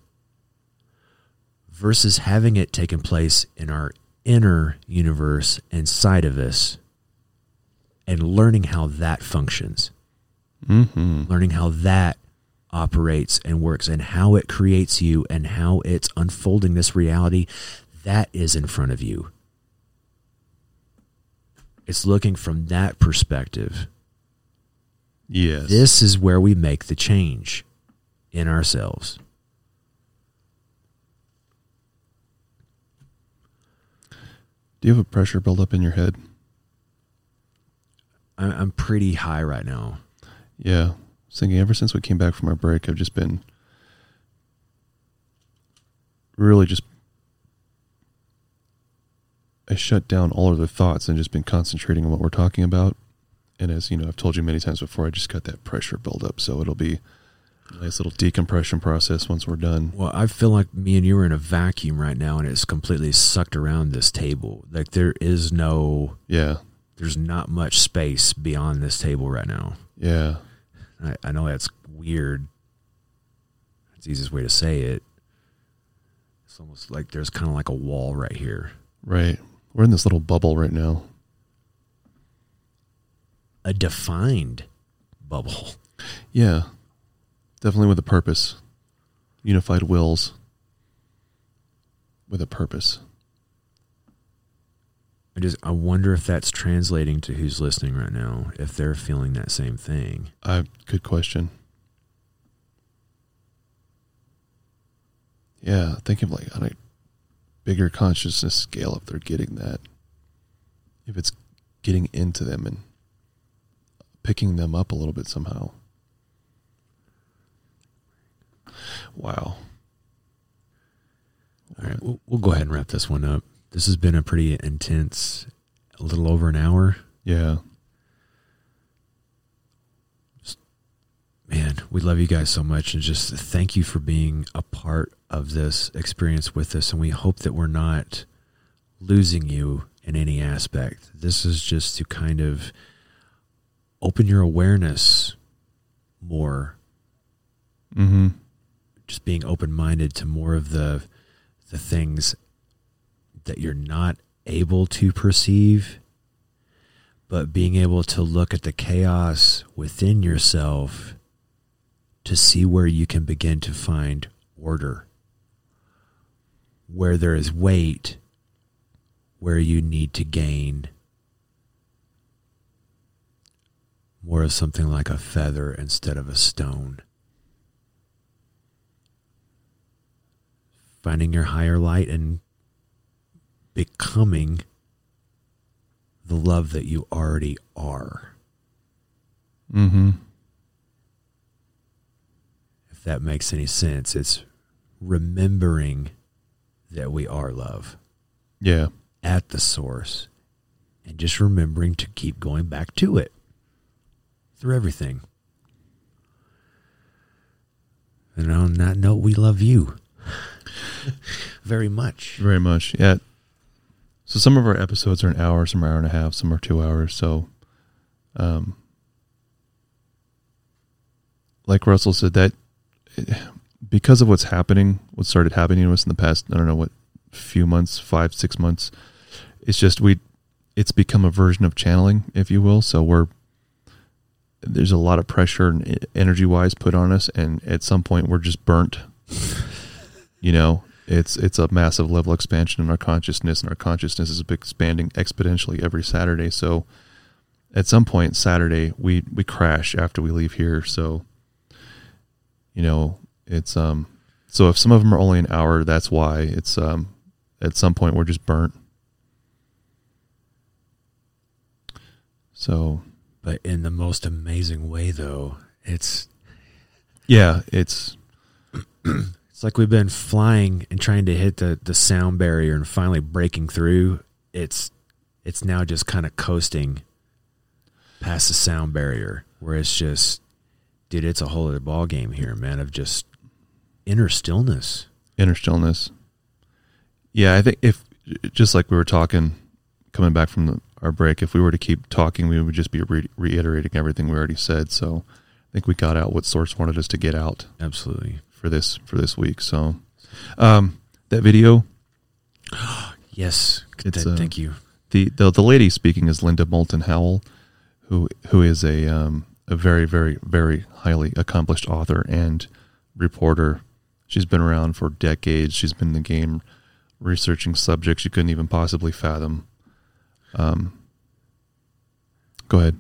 versus having it taken place in our inner universe inside of us and learning how that functions, Mm-hmm. learning how that operates and works and how it creates you and how it's unfolding this reality that is in front of you. It's looking from that perspective. Yes. This is where we make the change in ourselves. Do you have a pressure buildup in your head? I- I'm pretty high right now. Yeah. Thinking ever since we came back from our break, I've just been really just I shut down all other thoughts and just been concentrating on what we're talking about. And as you know, I've told you many times before, I just got that pressure buildup. So it'll be nice little decompression process once we're done. Well, I feel like me and you are in a vacuum right now and it's completely sucked around this table. Like there is no Yeah. there's not much space beyond this table right now. Yeah. I, I know that's weird. It's the easiest way to say it. It's almost like there's kind of like a wall right here. Right. We're in this little bubble right now. A defined bubble. Yeah. Definitely with a purpose. Unified wills with a purpose. I just I wonder if that's translating to who's listening right now, if they're feeling that same thing. Uh, good question. Yeah, think of like on a bigger consciousness scale if they're getting that. If it's getting into them and picking them up a little bit somehow. Wow. All right, we'll, we'll go ahead and wrap this one up. This has been a pretty intense, a little over an hour. Yeah. Man, we love you guys so much and just thank you for being a part of this experience with us. And we hope that we're not losing you in any aspect. This is just to kind of open your awareness more, Mm-hmm. Just being open minded to more of the the things that you're not able to perceive, but being able to look at the chaos within yourself to see where you can begin to find order. Where there is weight, where you need to gain more of something like a feather instead of a stone. Finding your higher light and becoming the love that you already are. Mm-hmm. If that makes any sense, it's remembering that we are love Yeah. at the source and just remembering to keep going back to it through everything. And on that note, we love you [laughs] very much. Very much. Yeah. So some of our episodes are an hour, some are an hour and a half, some are two hours. So, um, like Russell said, that [sighs] because of what's happening, what started happening to us in the past, I don't know what few months, five, six months, it's just we, it's become a version of channeling, if you will. So we're there's a lot of pressure and energy wise put on us, and at some point we're just burnt [laughs] You know, it's it's a massive level expansion in our consciousness, and our consciousness is expanding exponentially every Saturday. So, at some point Saturday, we we crash after we leave here. So, you know, it's um. So if some of them are only an hour, that's why it's um. At some point, we're just burnt. So But in the most amazing way, though, it's yeah, it's [clears throat] it's like we've been flying and trying to hit the the sound barrier and finally breaking through. It's it's now just kind of coasting past the sound barrier, where it's just, dude, it's a whole other ball game here, man. Of just inner stillness. inner stillness. Yeah, I think if just like we were talking coming back from the, our break, if we were to keep talking, we would just be re- reiterating everything we already said. So I think we got out what Source wanted us to get out Absolutely. For this for this week. So um, that video, [gasps] Yes. It's, uh, thank you. the, the the lady speaking is Linda Moulton Howe, who who is a um, a very very very highly accomplished author and reporter. She's been around for decades. She's been in the game researching subjects you couldn't even possibly fathom. Um, go ahead.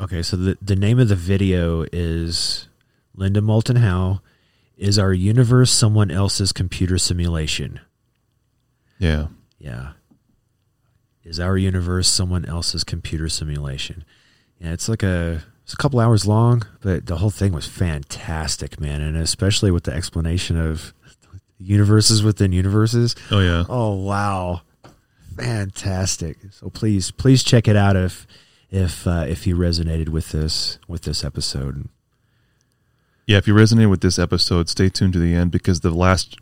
Okay, so the the name of the video is Linda Moulton Howe. Is our universe someone else's computer simulation? Yeah, Yeah. Is our universe someone else's computer simulation? Yeah, it's like a it's a couple hours long, but the whole thing was fantastic, man, and especially with the explanation of universes within universes. Oh yeah. Oh wow, fantastic! So please, please check it out if if uh, if you resonated with this with this episode. Yeah, if you resonate with this episode, stay tuned to the end because the last,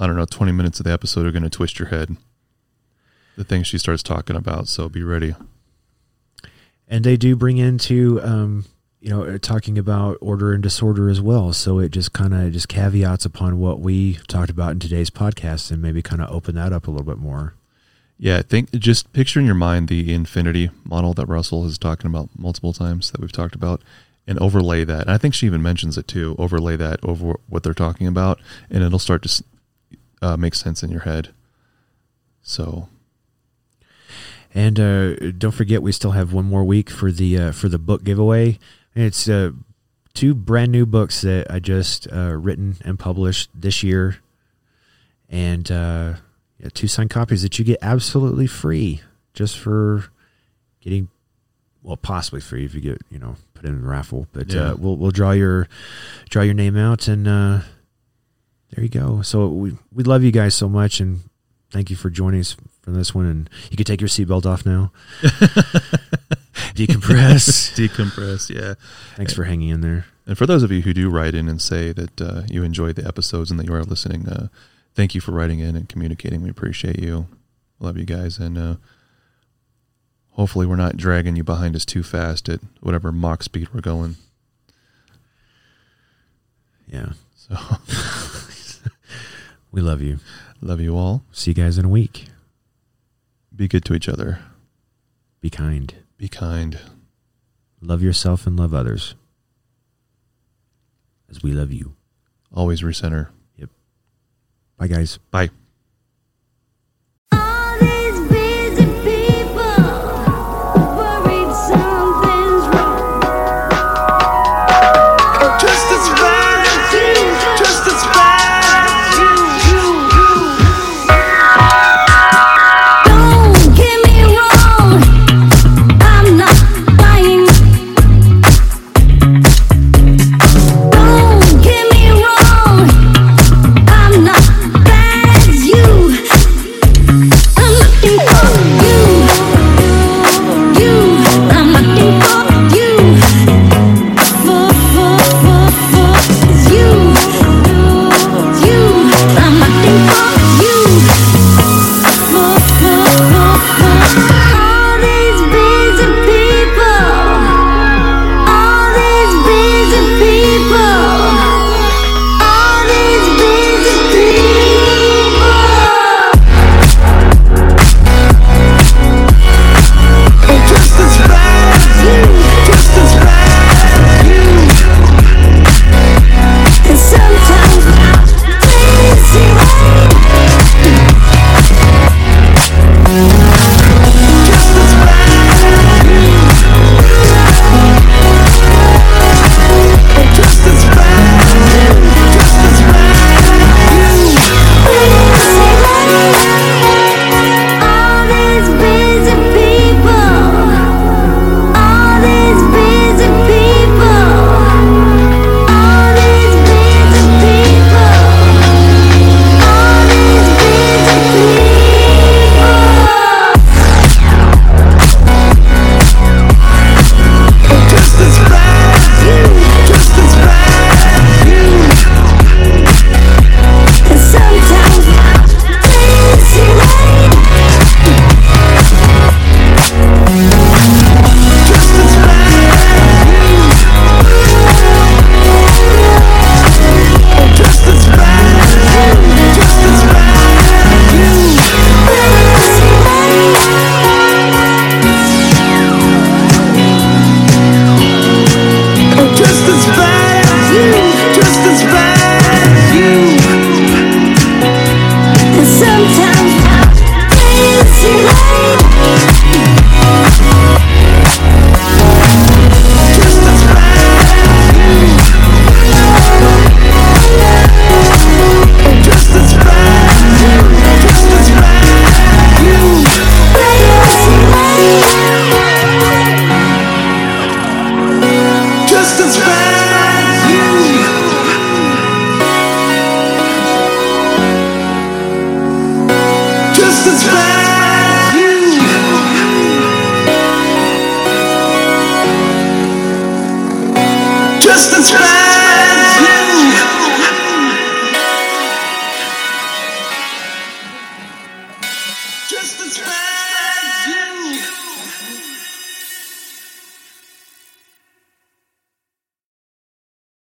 I don't know, 20 minutes of the episode are going to twist your head. The things she starts talking about. So be ready. And they do bring into um, you know uh, talking about order and disorder as well. So it just kind of just caveats upon what we talked about in today's podcast, and maybe kind of open that up a little bit more. Yeah, I think just picture in your mind the infinity model that Russell is talking about multiple times that we've talked about and overlay that. And I think she even mentions it too. Overlay that over what they're talking about, and it'll start to uh, make sense in your head. So, And uh, don't forget, we still have one more week for the uh, for the book giveaway. It's uh, two brand new books that I just uh, written and published this year, and uh, yeah, two signed copies that you get absolutely free, just for getting well, possibly free if you get you know put in the raffle. But Yeah. uh, we'll we'll draw your draw your name out, and uh, there you go. So we we love you guys so much, and thank you for joining us for this one. And you can take your seatbelt off now. [laughs] Decompress. [laughs] decompress. Yeah. Thanks for hanging in there. And for those of you who do write in and say that uh, you enjoyed the episodes and that you are listening, uh, thank you for writing in and communicating. We appreciate you. Love you guys. And uh, hopefully, we're not dragging you behind us too fast at whatever Mach speed we're going. Yeah. So, [laughs] We love you. love you all. See you guys in a week. Be good to each other. Be kind. Be kind. Love yourself and love others. As we love you. Always recenter. Yep. Bye, guys. Bye.